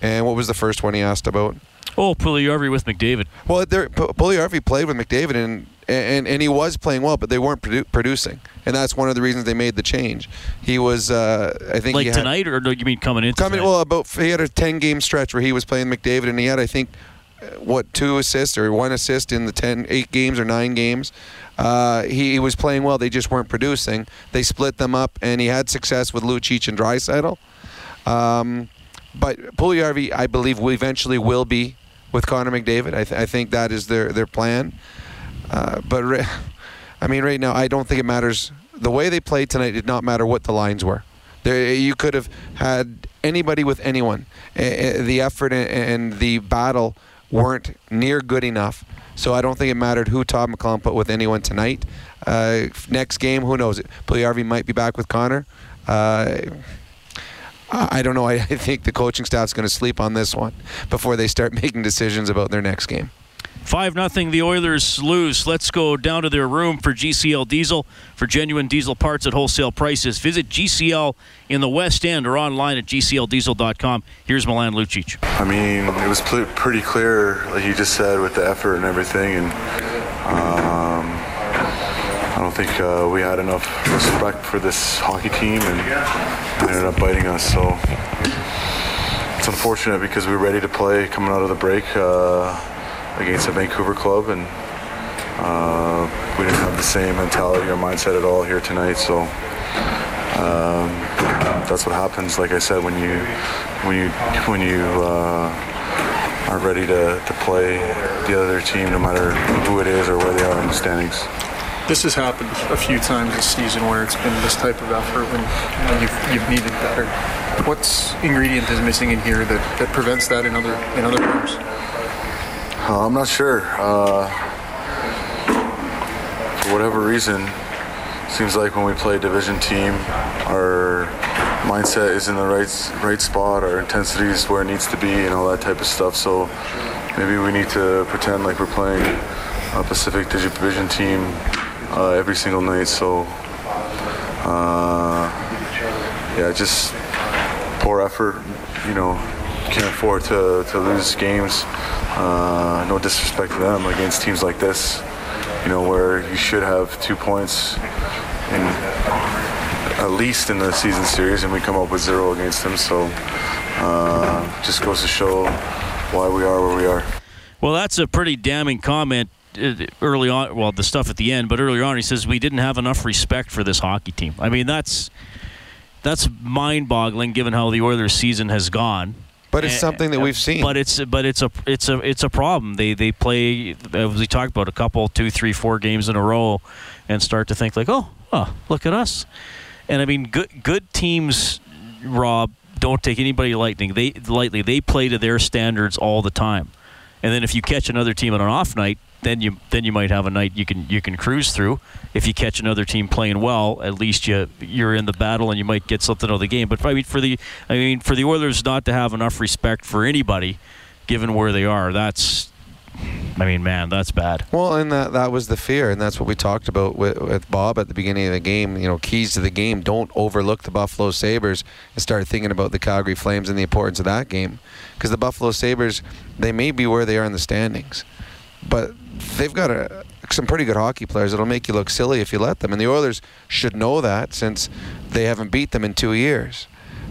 And what was the first one he asked about? Oh, Puljujärvi with McDavid. Well, there, P- Puljujärvi played with McDavid, and, and and he was playing well, but they weren't produ- producing, and that's one of the reasons they made the change. He was, uh, I think, Like had, tonight, or do you mean coming in? coming tonight? well about he had a 10 game stretch where he was playing McDavid, and he had, I think, uh, what two assists or one assist in the 10, eight games or nine games. Uh, he, he was playing well. They just weren't producing. They split them up, and he had success with Lucic and Draisaitl. Um, but Puljujärvi, I believe, will eventually will be with Connor McDavid. I, th- I think that is their their plan. Uh, but ri- I mean, right now, I don't think it matters. The way they played tonight did not matter what the lines were. There, you could have had anybody with anyone. Uh, the effort and, the battle weren't near good enough. So I don't think it mattered who Todd McLellan put with anyone tonight. Uh, next game, who knows? Puljujärvi might be back with Connor. Uh, I don't know. I I think the coaching staff's going to sleep on this one before they start making decisions about their next game. 5 nothing. the Oilers lose. Let's go down to their room for GCL Diesel. For genuine diesel parts at wholesale prices, visit GCL in the West End or online at gcldiesel.com. Here's Milan Lucic. I mean, it was pl- pretty clear, like you just said, with the effort and everything, and um, I don't think uh, we had enough respect for this hockey team, and ended up biting us. So it's unfortunate because we were ready to play coming out of the break uh, against a Vancouver club, and uh, we didn't have the same mentality or mindset at all here tonight. So um, that's what happens. Like I said, when you when you when you uh, are ready to, to play the other team, no matter who it is or where they are in the standings. This has happened a few times this season where it's been this type of effort when, when you've, you've needed better. What's ingredient is missing in here that, that prevents that in other in other games? Uh, I'm not sure. Uh, for whatever reason, seems like when we play a division team, our mindset is in the right right spot, our intensity is where it needs to be, and all that type of stuff. So maybe we need to pretend like we're playing a Pacific Division team uh, every single night. So uh, yeah, just poor effort. You know, can't afford to, to lose games. Uh, no disrespect to them against teams like this. You know, where you should have two points in at least in the season series, and we come up with zero against them. So uh, just goes to show why we are where we are. Well, that's a pretty damning comment uh, early on. Well, the stuff at the end, but earlier on, he says we didn't have enough respect for this hockey team. I mean, that's that's mind-boggling given how the Oilers' season has gone. But it's eh, something that eh, we've seen. But it's but it's a it's a it's a problem. They they play as we talked about a couple, two, three, four games in a row, and start to think like, oh, oh, look at us. And I mean, good good teams, Rob, don't take anybody lightning. They lightly. They play to their standards all the time. And then if you catch another team on an off night, then you then you might have a night you can you can cruise through. If you catch another team playing well, at least you you're in the battle and you might get something out of the game. But I mean for the I mean for the Oilers not to have enough respect for anybody, given where they are, that's I mean, man, that's bad. Well, and that that was the fear, and that's what we talked about with, with Bob at the beginning of the game. You know, keys to the game: don't overlook the Buffalo Sabres and start thinking about the Calgary Flames and the importance of that game, because the Buffalo Sabres, they may be where they are in the standings, but they've got a, some pretty good hockey players that'll make you look silly if you let them. And the Oilers should know that since they haven't beat them in two years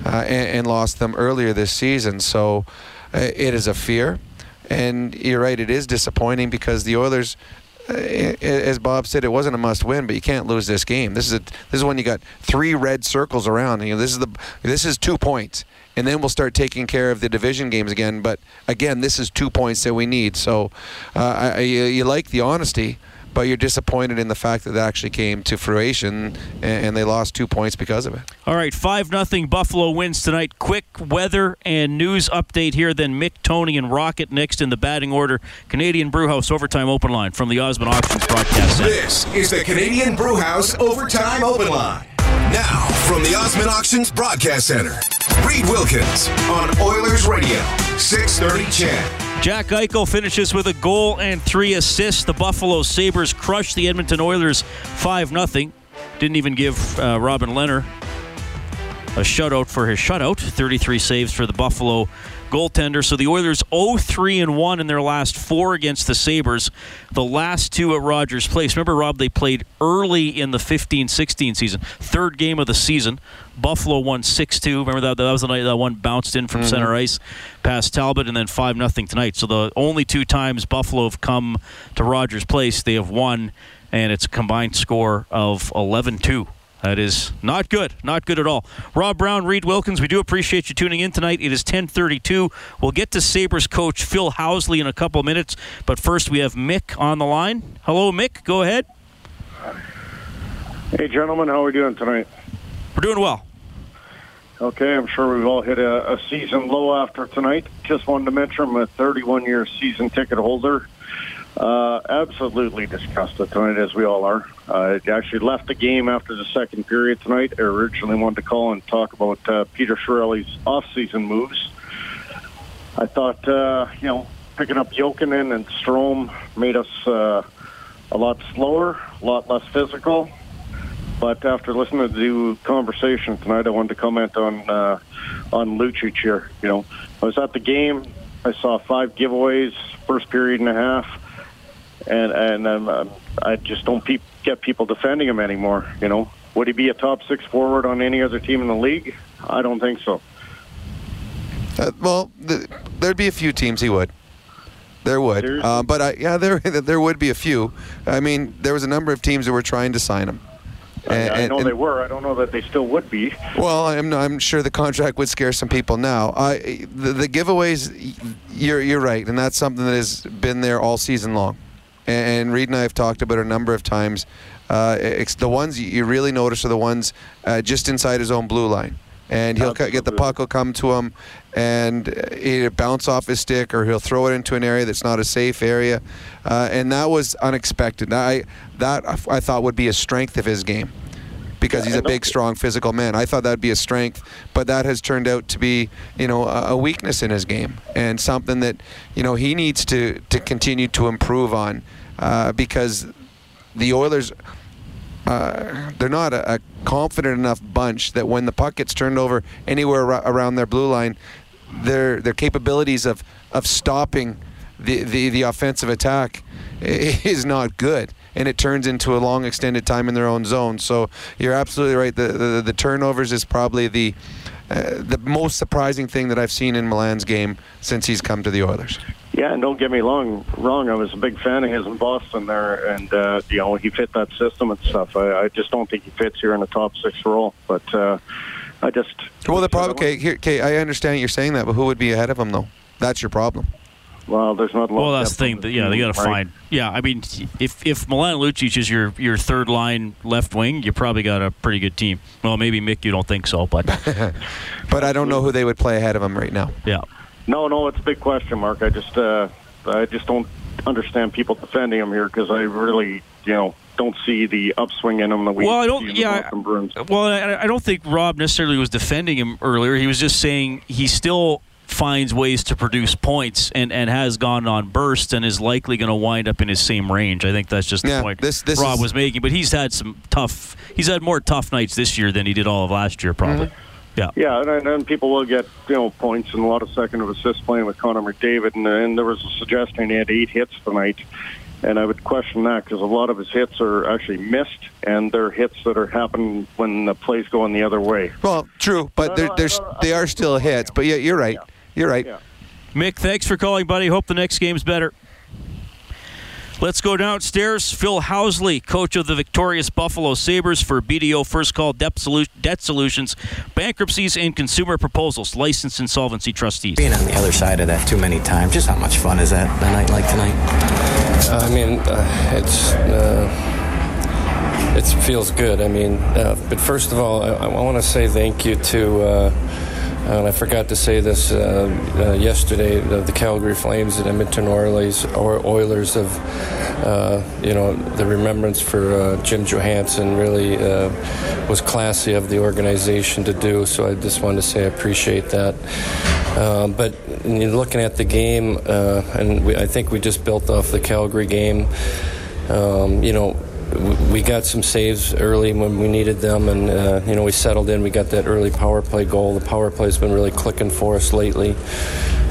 uh, and, and, lost them earlier this season. So uh, it is a fear. And you're right, it is disappointing because the Oilers, uh, as Bob said, it wasn't a must-win, but you can't lose this game. This is a, this is when you got three red circles around. You know, this is the this is two points, and then we'll start taking care of the division games again. But again, this is two points that we need. So uh, I, you, you like the honesty but you're disappointed in the fact that it actually came to fruition and, they lost two points because of it. All right, 5 nothing Buffalo wins tonight. Quick weather and news update here, then Mick, Tony, and Rocket next in the batting order. Canadian Brewhouse Overtime Open Line from the Osmond Auctions Broadcast Center. This is the Canadian Brewhouse Overtime Open Line. Now, from the Osmond Auctions Broadcast Center, Reid Wilkins on Oilers Radio, 630 CHED. Jack Eichel finishes with a goal and three assists. The Buffalo Sabres crush the Edmonton Oilers 5 0. Didn't even give uh, Robin Lehner a shutout for his shutout. 33 saves for the Buffalo goaltender. So the Oilers 0-3 and 1 in their last four against the Sabres. The last two at Rogers Place. Remember, Rob, they played early in the 15-16 season. Third game of the season. Buffalo won 6-2. Remember that that was the night that one bounced in from mm-hmm. center ice past Talbot, and then 5 nothing tonight. So the only two times Buffalo have come to Rogers Place, they have won, and it's a combined score of 11-2. That is not good. Not good at all. Rob Brown, Reid Wilkins, we do appreciate you tuning in tonight. It is 1032. We'll get to Sabres coach Phil Housley in a couple of minutes, but first we have Mick on the line. Hello, Mick. Go ahead. Hey, gentlemen. How are we doing tonight? We're doing well. Okay, I'm sure we've all hit a, a season low after tonight. Just wanted to mention I'm a 31 year season ticket holder. Uh, absolutely disgusted tonight, as we all are. Uh, I actually left the game after the second period tonight. I originally wanted to call and talk about uh, Peter Chiarelli's off-season moves. I thought, uh, you know, picking up Jokinen and Strome made us uh, a lot slower, a lot less physical. But after listening to the conversation tonight, I wanted to comment on uh, on Lucic here. You know, I was at the game. I saw five giveaways, first period and a half and and um, I just don't pe- get people defending him anymore. You know, would he be a top six forward on any other team in the league? I don't think so. Uh, well, the, there'd be a few teams he would. There would, uh, but I, yeah, there there would be a few. I mean, there was a number of teams that were trying to sign him. And, I, I know and, they were. I don't know that they still would be. Well, I'm I'm sure the contract would scare some people now. I the, the giveaways, you're you're right, and that's something that has been there all season long and Reid and I have talked about a number of times. Uh, the ones you really notice are the ones uh, just inside his own blue line. And he'll Absolutely. get the puck will come to him, and either bounce off his stick or he'll throw it into an area that's not a safe area, uh, and that was unexpected. I that I thought would be a strength of his game. Because he's a big, strong, physical man. I thought that'd be a strength, but that has turned out to be, you know, a, a weakness in his game and something that, you know, he needs to to continue to improve on uh, because the Oilers. Uh, they're not a, a confident enough bunch that when the puck gets turned over anywhere ar- around their blue line, their their capabilities of of stopping the, the, the offensive attack is not good. And it turns into a long extended time in their own zone. So you're absolutely right. The the, the turnovers is probably the uh, the most surprising thing that I've seen in Milan's game since he's come to the Oilers. Yeah, and don't get me wrong. Wrong. I was a big fan of his in Boston there, and uh, you know he fit that system and stuff. I, I just don't think he fits here in the top six role. But uh, I just Well, the problem, okay, here, okay, I understand you're saying that, but who would be ahead of him though? That's your problem. Well, there's not. a lot Well, that's the thing. on that- Yeah, they got to right? find. Yeah, I mean, if if Milan Lucic is your your third line left wing, you probably got a pretty good team. Well, maybe Mick, you don't think so, but But I don't know who they would play ahead of him right now. Yeah. No, no, it's a big question mark. I just, uh, I just don't understand people defending him here because I really, you know, don't see the upswing in him that we Well, I don't. Yeah. Well, I, I don't think Rob necessarily was defending him earlier. He was just saying he still finds ways to produce points and, and has gone on bursts and is likely going to wind up in his same range. I think that's just the point this Rob is- was making. But he's had some tough. He's had more tough nights this year than he did all of last year, probably. Mm-hmm. Yeah. Yeah, and, and and people will get you know points and a lot of second of assists playing with Connor McDavid, and, and there was a suggestion he had eight hits tonight, and I would question that because a lot of his hits are actually missed, and they're hits that are happening when the plays going the other way. Well, true, but they're, they're, they are still hits. But yeah, you're right. You're right. Mick, thanks for calling, buddy. Hope the next game's better. Let's go downstairs. Phil Housley, coach of the victorious Buffalo Sabres for BDO First Call Debt, Solu- Debt Solutions, Bankruptcies and Consumer Proposals, licensed insolvency trustees. Being on the other side of that too many times, just how much fun is that a night like tonight? I mean, uh, it's uh, it feels good. I mean, uh, but first of all, I, I want to say thank you to. Uh, and I forgot to say this uh, uh, yesterday. The, the Calgary Flames and Edmonton Oilers, or Oilers of, uh, you know, the remembrance for uh, Jim Johannson really uh, was classy of the organization to do. So I just wanted to say I appreciate that. Uh, but looking at the game, uh, and we, I think we just built off the Calgary game. Um, you know, we got some saves early when we needed them, and uh, you know we settled in. We got that early power play goal. The power play's been really clicking for us lately,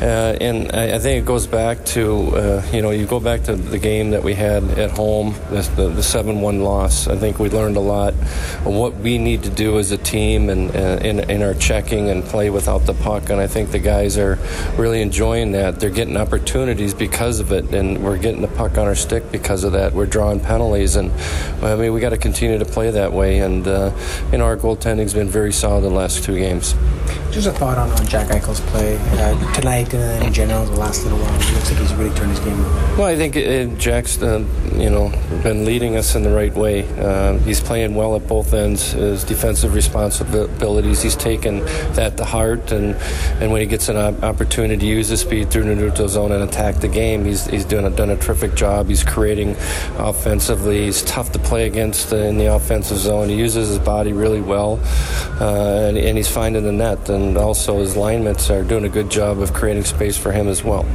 uh, and I, I think it goes back to uh, you know you go back to the game that we had at home, the the seven one loss. I think we learned a lot what we need to do as a team and uh, in in our checking and play without the puck. And I think the guys are really enjoying that. They're getting opportunities because of it, and we're getting the puck on our stick because of that. We're drawing penalties, and I mean we got to continue to play that way. And uh, you know our goaltending's been very solid the last two games. Just a thought on, on Jack Eichel's play uh, tonight and in general the last little while. It looks like he's really turned his game around. Well, I think uh, Jack's, uh, you know, been leading us in the right way. Uh, he's playing well at both ends. His defensive responsibilities, he's taken that to heart, and, and when he gets an op- opportunity to use his speed through the neutral zone and attack the game, he's he's doing a, done a terrific job. He's creating offensively. He's tough to play against in the offensive zone. He uses his body really well, uh, and, and he's finding the net. And also his linements are doing a good job of creating space for him as well.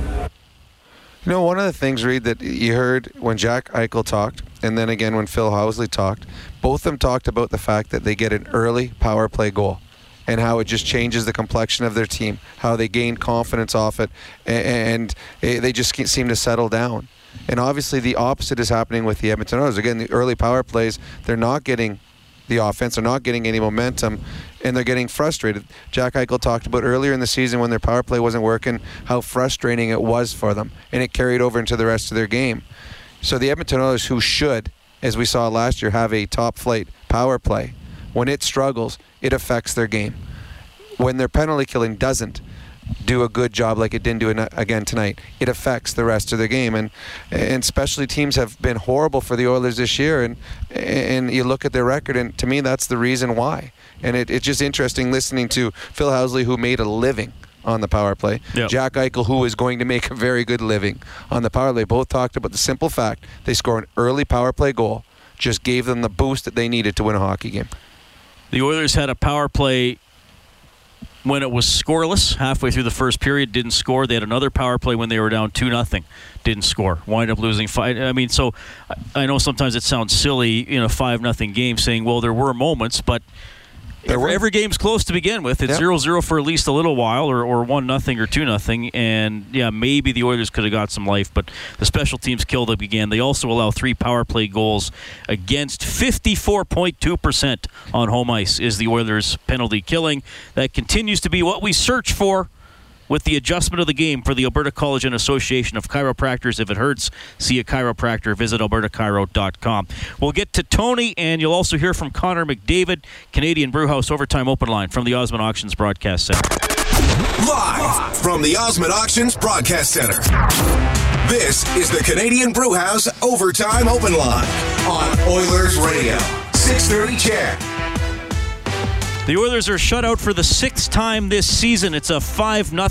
You know, one of the things, Reid, that you heard when Jack Eichel talked, and then again when Phil Housley talked, both of them talked about the fact that they get an early power play goal and how it just changes the complexion of their team, how they gain confidence off it, and eh, they just seem to settle down. And obviously, the opposite is happening with the Edmonton Oilers. Again, the early power plays, they're not getting the offense, they're not getting any momentum, and they're getting frustrated. Jack Eichel talked about earlier in the season when their power play wasn't working, how frustrating it was for them, and it carried over into the rest of their game. So the Edmonton Oilers, who should, as we saw last year, have a top flight power play, when it struggles, it affects their game. When their penalty killing doesn't do a good job like it didn't do it again tonight, it affects the rest of the game. And and especially teams have been horrible for the Oilers this year. And and you look at their record, and to me, that's the reason why. And it, it's just interesting listening to Phil Housley, who made a living on the power play. Yep. Jack Eichel, who is going to make a very good living on the power play. Both talked about the simple fact they score an early power play goal, just gave them the boost that they needed to win a hockey game. The Oilers had a power play when it was scoreless halfway through the first period. Didn't score. They had another power play when they were down two nothing. Didn't score. Wind up losing five. I mean, so I know sometimes it sounds silly in a five nothing game saying, "Well, there were moments," but Every, every, game's close to begin with. It's 0 yep. 0 for at least a little while, or, or 1 nothing or 2 nothing. And yeah, maybe the Oilers could have got some life, but the special teams killed it again. They also allow three power play goals against 54.2% on home ice, is the Oilers' penalty killing. That continues to be what we search for with the adjustment of the game for the Alberta College and Association of Chiropractors. If it hurts, see a chiropractor. Visit albertachiro.com. We'll get to Tony, and you'll also hear from Connor McDavid, Canadian Brewhouse Overtime Open Line from the Osmond Auctions Broadcast Center. Live from the Osmond Auctions Broadcast Center. This is the Canadian Brewhouse Overtime Open Line on Oilers Radio. 630 CHED. The Oilers are shut out for the sixth time this season. It's a 5 0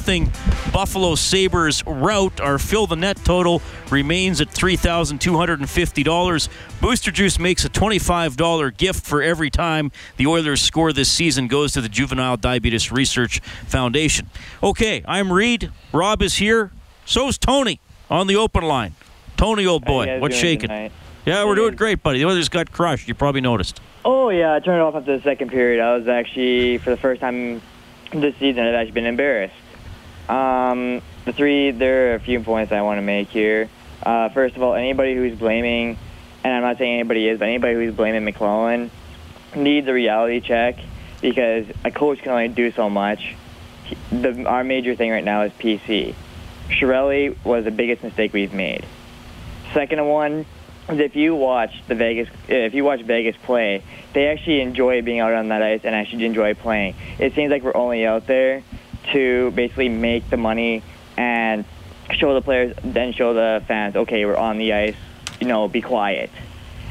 Buffalo Sabres rout. Our fill the net total remains at $3,250. Booster Juice makes a $25 gift for every time the Oilers score this season, goes to the Juvenile Diabetes Research Foundation. Okay, I'm Reid. Rob is here. So's Tony on the open line. Tony, old boy, what's shaking? Tonight? Yeah, we're doing great, buddy. The Oilers got crushed. You probably noticed. Oh yeah, I turned it off after the second period. I was actually for the first time this season. I've actually been embarrassed. Um, the three, there are a few points I want to make here. Uh, first of all, anybody who's blaming, and I'm not saying anybody is, but anybody who's blaming McLellan needs a reality check because a coach can only do so much. The, our major thing right now is PC. Chiarelli was the biggest mistake we've made. Second one, if you watch the Vegas, if you watch Vegas play, they actually enjoy being out on that ice and actually enjoy playing. It seems like we're only out there to basically make the money and show the players, then show the fans, okay, we're on the ice, you know, be quiet.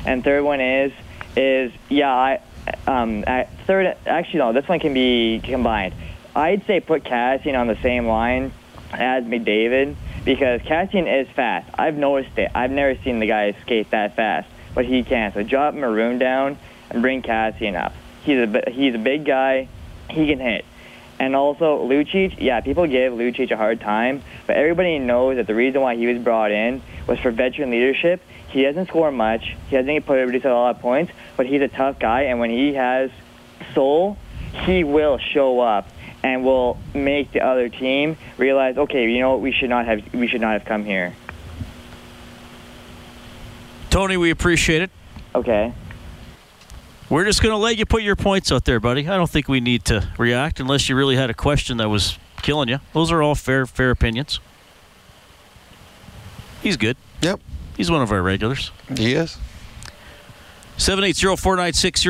And third one is, is yeah, I, um, third, actually no, this one can be combined. I'd say put Kassian on the same line as McDavid because Kassian is fast. I've noticed it. I've never seen the guy skate that fast, but he can. So drop Maroon down and bring Kassian up. He's a he's a big guy. He can hit. And also Lucic, yeah, people give Lucic a hard time, but everybody knows that the reason why he was brought in was for veteran leadership. He doesn't score much. He doesn't put everybody to a lot of points, but he's a tough guy, and when he has soul, he will show up and will make the other team realize, okay, you know what, we should not have we should not have come here. Tony, we appreciate it. Okay. We're just going to let you put your points out there, buddy. I don't think we need to react unless you really had a question that was killing you. Those are all fair fair opinions. He's good. Yep. He's one of our regulars. He is. 780 496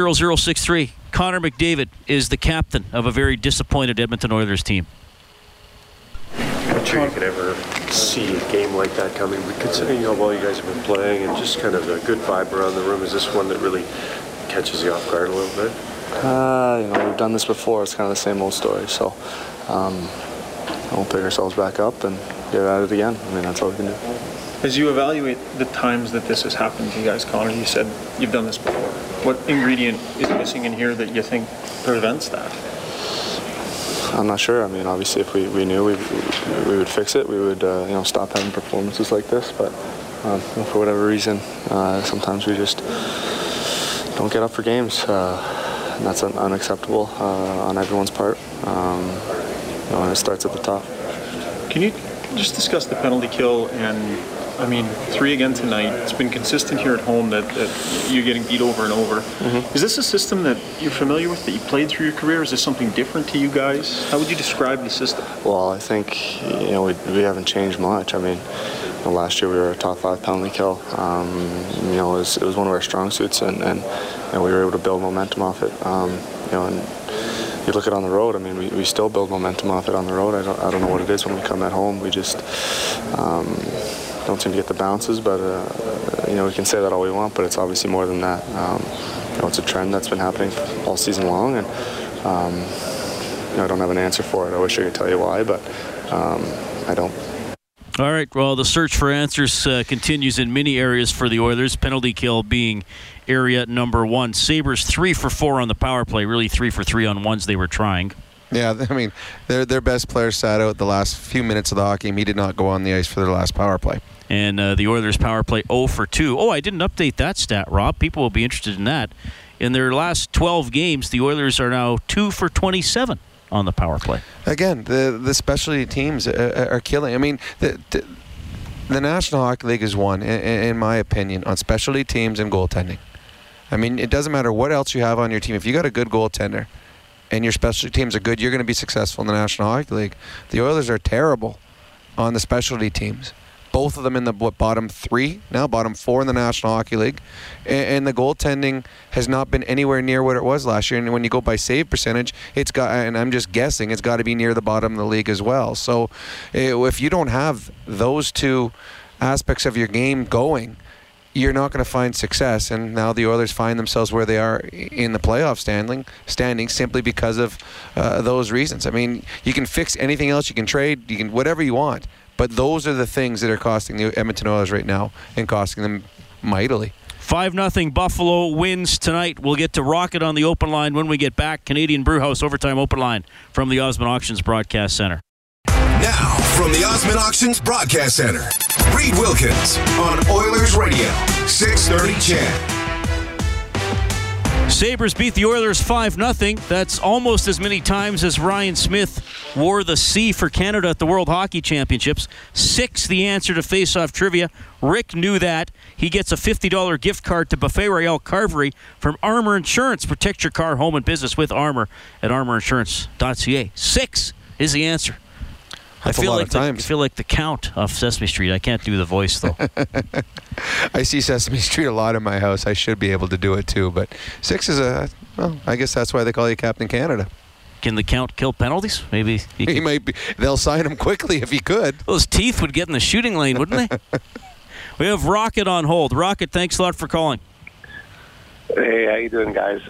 0063. Connor McDavid is the captain of a very disappointed Edmonton Oilers team. Not sure you could ever see a game like that coming, but considering how well you guys have been playing and just kind of a good vibe around the room, is this one that really catches you off guard a little bit? Uh, you know, we've done this before. It's kind of the same old story. So um, we'll pick ourselves back up and get at it again. I mean, that's all we can do. As you evaluate the times that this has happened to you guys, Connor, you said you've done this before. What ingredient is missing in here that you think prevents that? I'm not sure. I mean, obviously, if we, we knew we, we would fix it, we would uh, you know stop having performances like this. But um, for whatever reason, uh, sometimes we just don't get up for games, uh, and that's un- unacceptable uh, on everyone's part. Um, you know, and it starts at the top. Can you just discuss the penalty kill and I mean, three again tonight. It's been consistent here at home that, that you're getting beat over and over. Mm-hmm. Is this a system that you're familiar with, that you played through your career? Is this something different to you guys? How would you describe the system? Well, I think, you know, we, we haven't changed much. I mean, you know, last year we were a top five penalty kill. Um, you know, it was, it was, one of our strong suits, and, and you know, we were able to build momentum off it. Um, you know, and you look at on the road, I mean, we, we still build momentum off it on the road. I don't, I don't know what it is when we come at home. We just, um, don't seem to get the bounces, but uh, you know we can say that all we want, but it's obviously more than that. Um, you know, it's a trend that's been happening all season long, and um, you know, I don't have an answer for it. I wish I could tell you why, but um, I don't. All right. Well, the search for answers uh, continues in many areas for the Oilers. Penalty kill being area number one. Sabres three for four on the power play. Really three for three on ones they were trying. Yeah, I mean, their their best player sat out the last few minutes of the hockey game. He did not go on the ice for their last power play. And uh, the Oilers power play 0 for 2. Oh, I didn't update that stat, Rob. People will be interested in that. In their last 12 games, the Oilers are now 2 for 27 on the power play. Again, the the specialty teams are, are killing. I mean, the, the, the National Hockey League is one, in, in my opinion, on specialty teams and goaltending. I mean, it doesn't matter what else you have on your team. If you got a good goaltender and your specialty teams are good, you're going to be successful in the National Hockey League. The Oilers are terrible on the specialty teams both of them in the what, bottom three now, bottom four in the National Hockey League, and, and, the goaltending has not been anywhere near what it was last year. And when you go by save percentage, it's got, and I'm just guessing, it's got to be near the bottom of the league as well. So eh, if you don't have those two aspects of your game going, you're not going to find success. And now the Oilers find themselves where they are in the playoff standing, standing simply because of uh, those reasons. I mean, you can fix anything else, you can trade, you can whatever you want, but those are the things that are costing the Edmonton Oilers right now and costing them mightily. 5 0 Buffalo wins tonight. We'll get to Rocket on the open line when we get back. Canadian Brewhouse Overtime Open Line from the Osmond Auctions Broadcast Center. Now, from the Osmond Auctions Broadcast Center, Reid Wilkins on Oilers Radio, 630 CHED. Sabres beat the Oilers 5 0. That's almost as many times as Ryan Smyth wore the C for Canada at the World Hockey Championships. Six, the answer to face-off trivia. Rick knew that. He gets a $50 gift card to Buffet Royale Carvery from Armor Insurance. Protect your car, home, and business with Armor at armorinsurance.ca. Six is the answer. That's I feel a lot like of the, times. I feel like the count off Sesame Street. I can't do the voice though. I see Sesame Street a lot in my house. I should be able to do it too, but six is a well. I guess that's why they call you Captain Canada. Can the count kill penalties? Maybe he, he might be. They'll sign him quickly if he could. Those teeth would get in the shooting lane, wouldn't they? we have Rocket on hold. Rocket, thanks a lot for calling. Hey, how you doing, guys?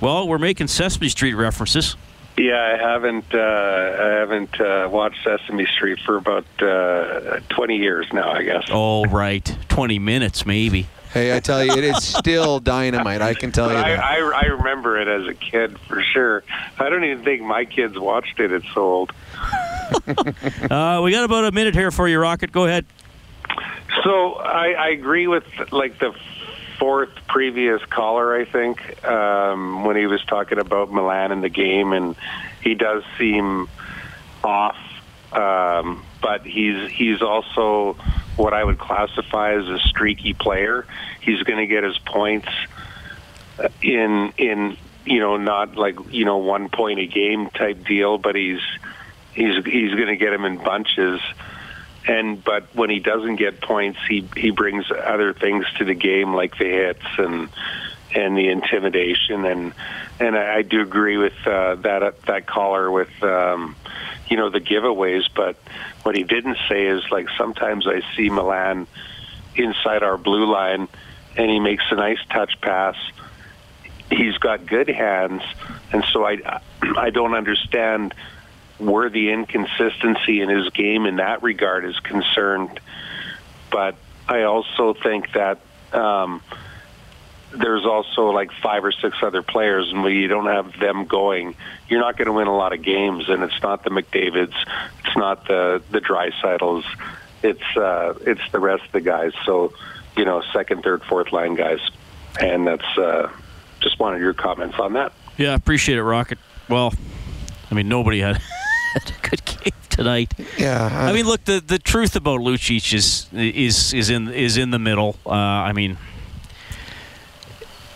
Well, we're making Sesame Street references. Yeah, I haven't. Uh, I haven't uh, watched Sesame Street for about uh, 20 years now. I guess. Oh, right, 20 minutes maybe. Hey, I tell you, it is still dynamite. I can tell you I, that. I, I remember it as a kid for sure. I don't even think my kids watched it. It's so old. uh, we got about a minute here for you, Rocket. Go ahead. So I, I agree with like the fourth previous caller, I think, um, when he was talking about Milan in the game, and he does seem off. Um, but he's he's also what I would classify as a streaky player. He's going to get his points in in you know not like you know one point a game type deal, but he's he's he's going to get him in bunches and but when he doesn't get points, he he brings other things to the game, like the hits and and the intimidation, and and I, I do agree with uh, that that caller with um, you know the giveaways. But what he didn't say is like sometimes I see Milan inside our blue line, and he makes a nice touch pass. He's got good hands, and so I I don't understand where the inconsistency in his game in that regard is concerned. But I also think that um, there's also like five or six other players, and when you don't have them going, you're not going to win a lot of games. And it's not the McDavid's, it's not the the Draisaitls, it's uh, it's the rest of the guys. So you know, second, third, fourth line guys, and that's uh, just wanted your comments on that. Yeah, appreciate it, Rocket. Well, I mean, nobody had. had a good game tonight. Yeah, I, I mean, look, the, the truth about Lucic is is is in is in the middle. Uh, I mean,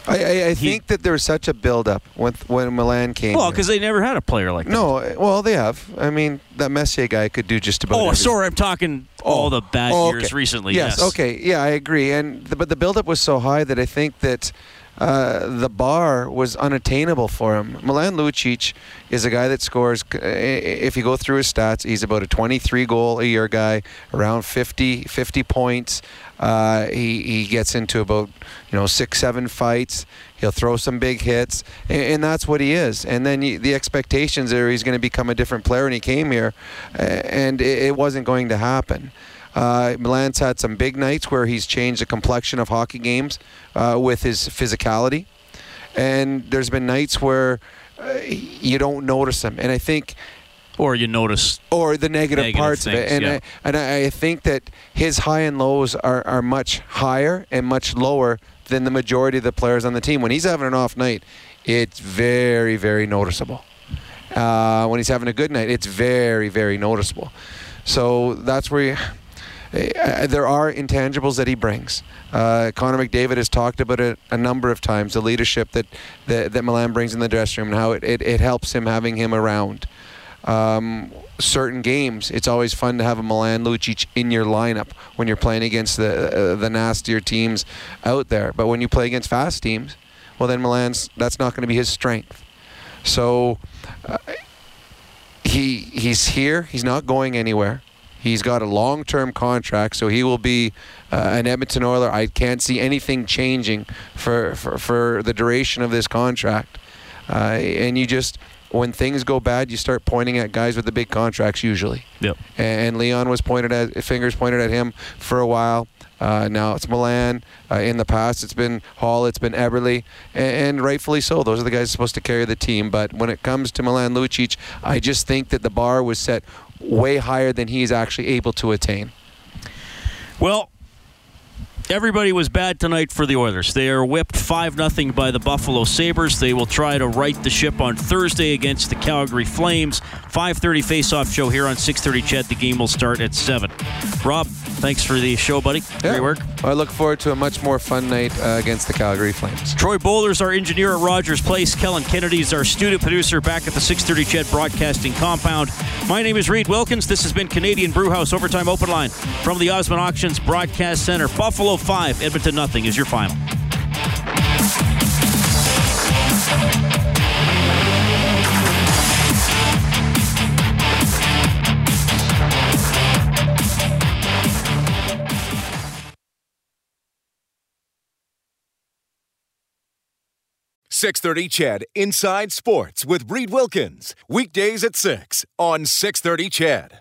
I, I, I think that there was such a build-up when when Milan came. well, because they never had a player like that. no, well they have. I mean, that Messier guy could do just about. Oh, everything. sorry, I'm talking all the bad Oh, years recently. Yes, Yes. Okay. Yeah, I agree. And the, but the buildup was so high that I think that uh, the bar was unattainable for him. Milan Lucic is a guy that scores. If you go through his stats, he's about a 23 goal a year guy, around 50 50 points. Uh, he he gets into about you know six seven fights. He'll throw some big hits, and, and that's what he is. And then you, the expectations are he's going to become a different player. And he came here, and it, it wasn't going to happen. Uh, Milan's had some big nights where he's changed the complexion of hockey games uh, with his physicality, and there's been nights where uh, you don't notice him. And I think or you notice or the negative, negative parts things, of it. and yeah. I, and I think that his high and lows are, are much higher and much lower than the majority of the players on the team. When he's having an off night it's very very noticeable. Uh, when he's having a good night it's very very noticeable. So that's where you, uh, there are intangibles that he brings. Uh, Connor McDavid has talked about it a number of times, the leadership that, that, that Milan brings in the dressing room and how it, it, it helps him having him around um, certain games, it's always fun to have a Milan Lucic in your lineup when you're playing against the uh, the nastier teams out there. But when you play against fast teams, well then Milan's that's not going to be his strength. So uh, he he's here. He's not going anywhere. He's got a long-term contract, so he will be uh, an Edmonton Oiler. I can't see anything changing for for, for the duration of this contract. Uh, and you just when things go bad, you start pointing at guys with the big contracts usually. Yep. And Leon was pointed at fingers pointed at him for a while. Uh, now it's Milan. Uh, in the past, it's been Hall. It's been Eberle, and, and, rightfully so. Those are the guys supposed to carry the team. But when it comes to Milan Lucic, I just think that the bar was set way higher than he's actually able to attain. Well, Everybody was bad tonight for the Oilers. They are whipped 5 0 by the Buffalo Sabres. They will try to right the ship on Thursday against the Calgary Flames. 5:30 face-off show here on 6:30 CHED. The game will start at 7. Rob, thanks for the show, buddy. Yeah. Great work. I look forward to a much more fun night uh, against the Calgary Flames. Troy Bowler's our engineer at Rogers Place. Kellen Kennedy's our studio producer back at the 6:30 CHED Broadcasting Compound. My name is Reid Wilkins. This has been Canadian Brewhouse Overtime Open Line from the Osmond Auctions Broadcast Center. Buffalo 5, Edmonton nothing is your final. Six thirty CHED Inside Sports with Reid Wilkins weekdays at six on Six Thirty CHED.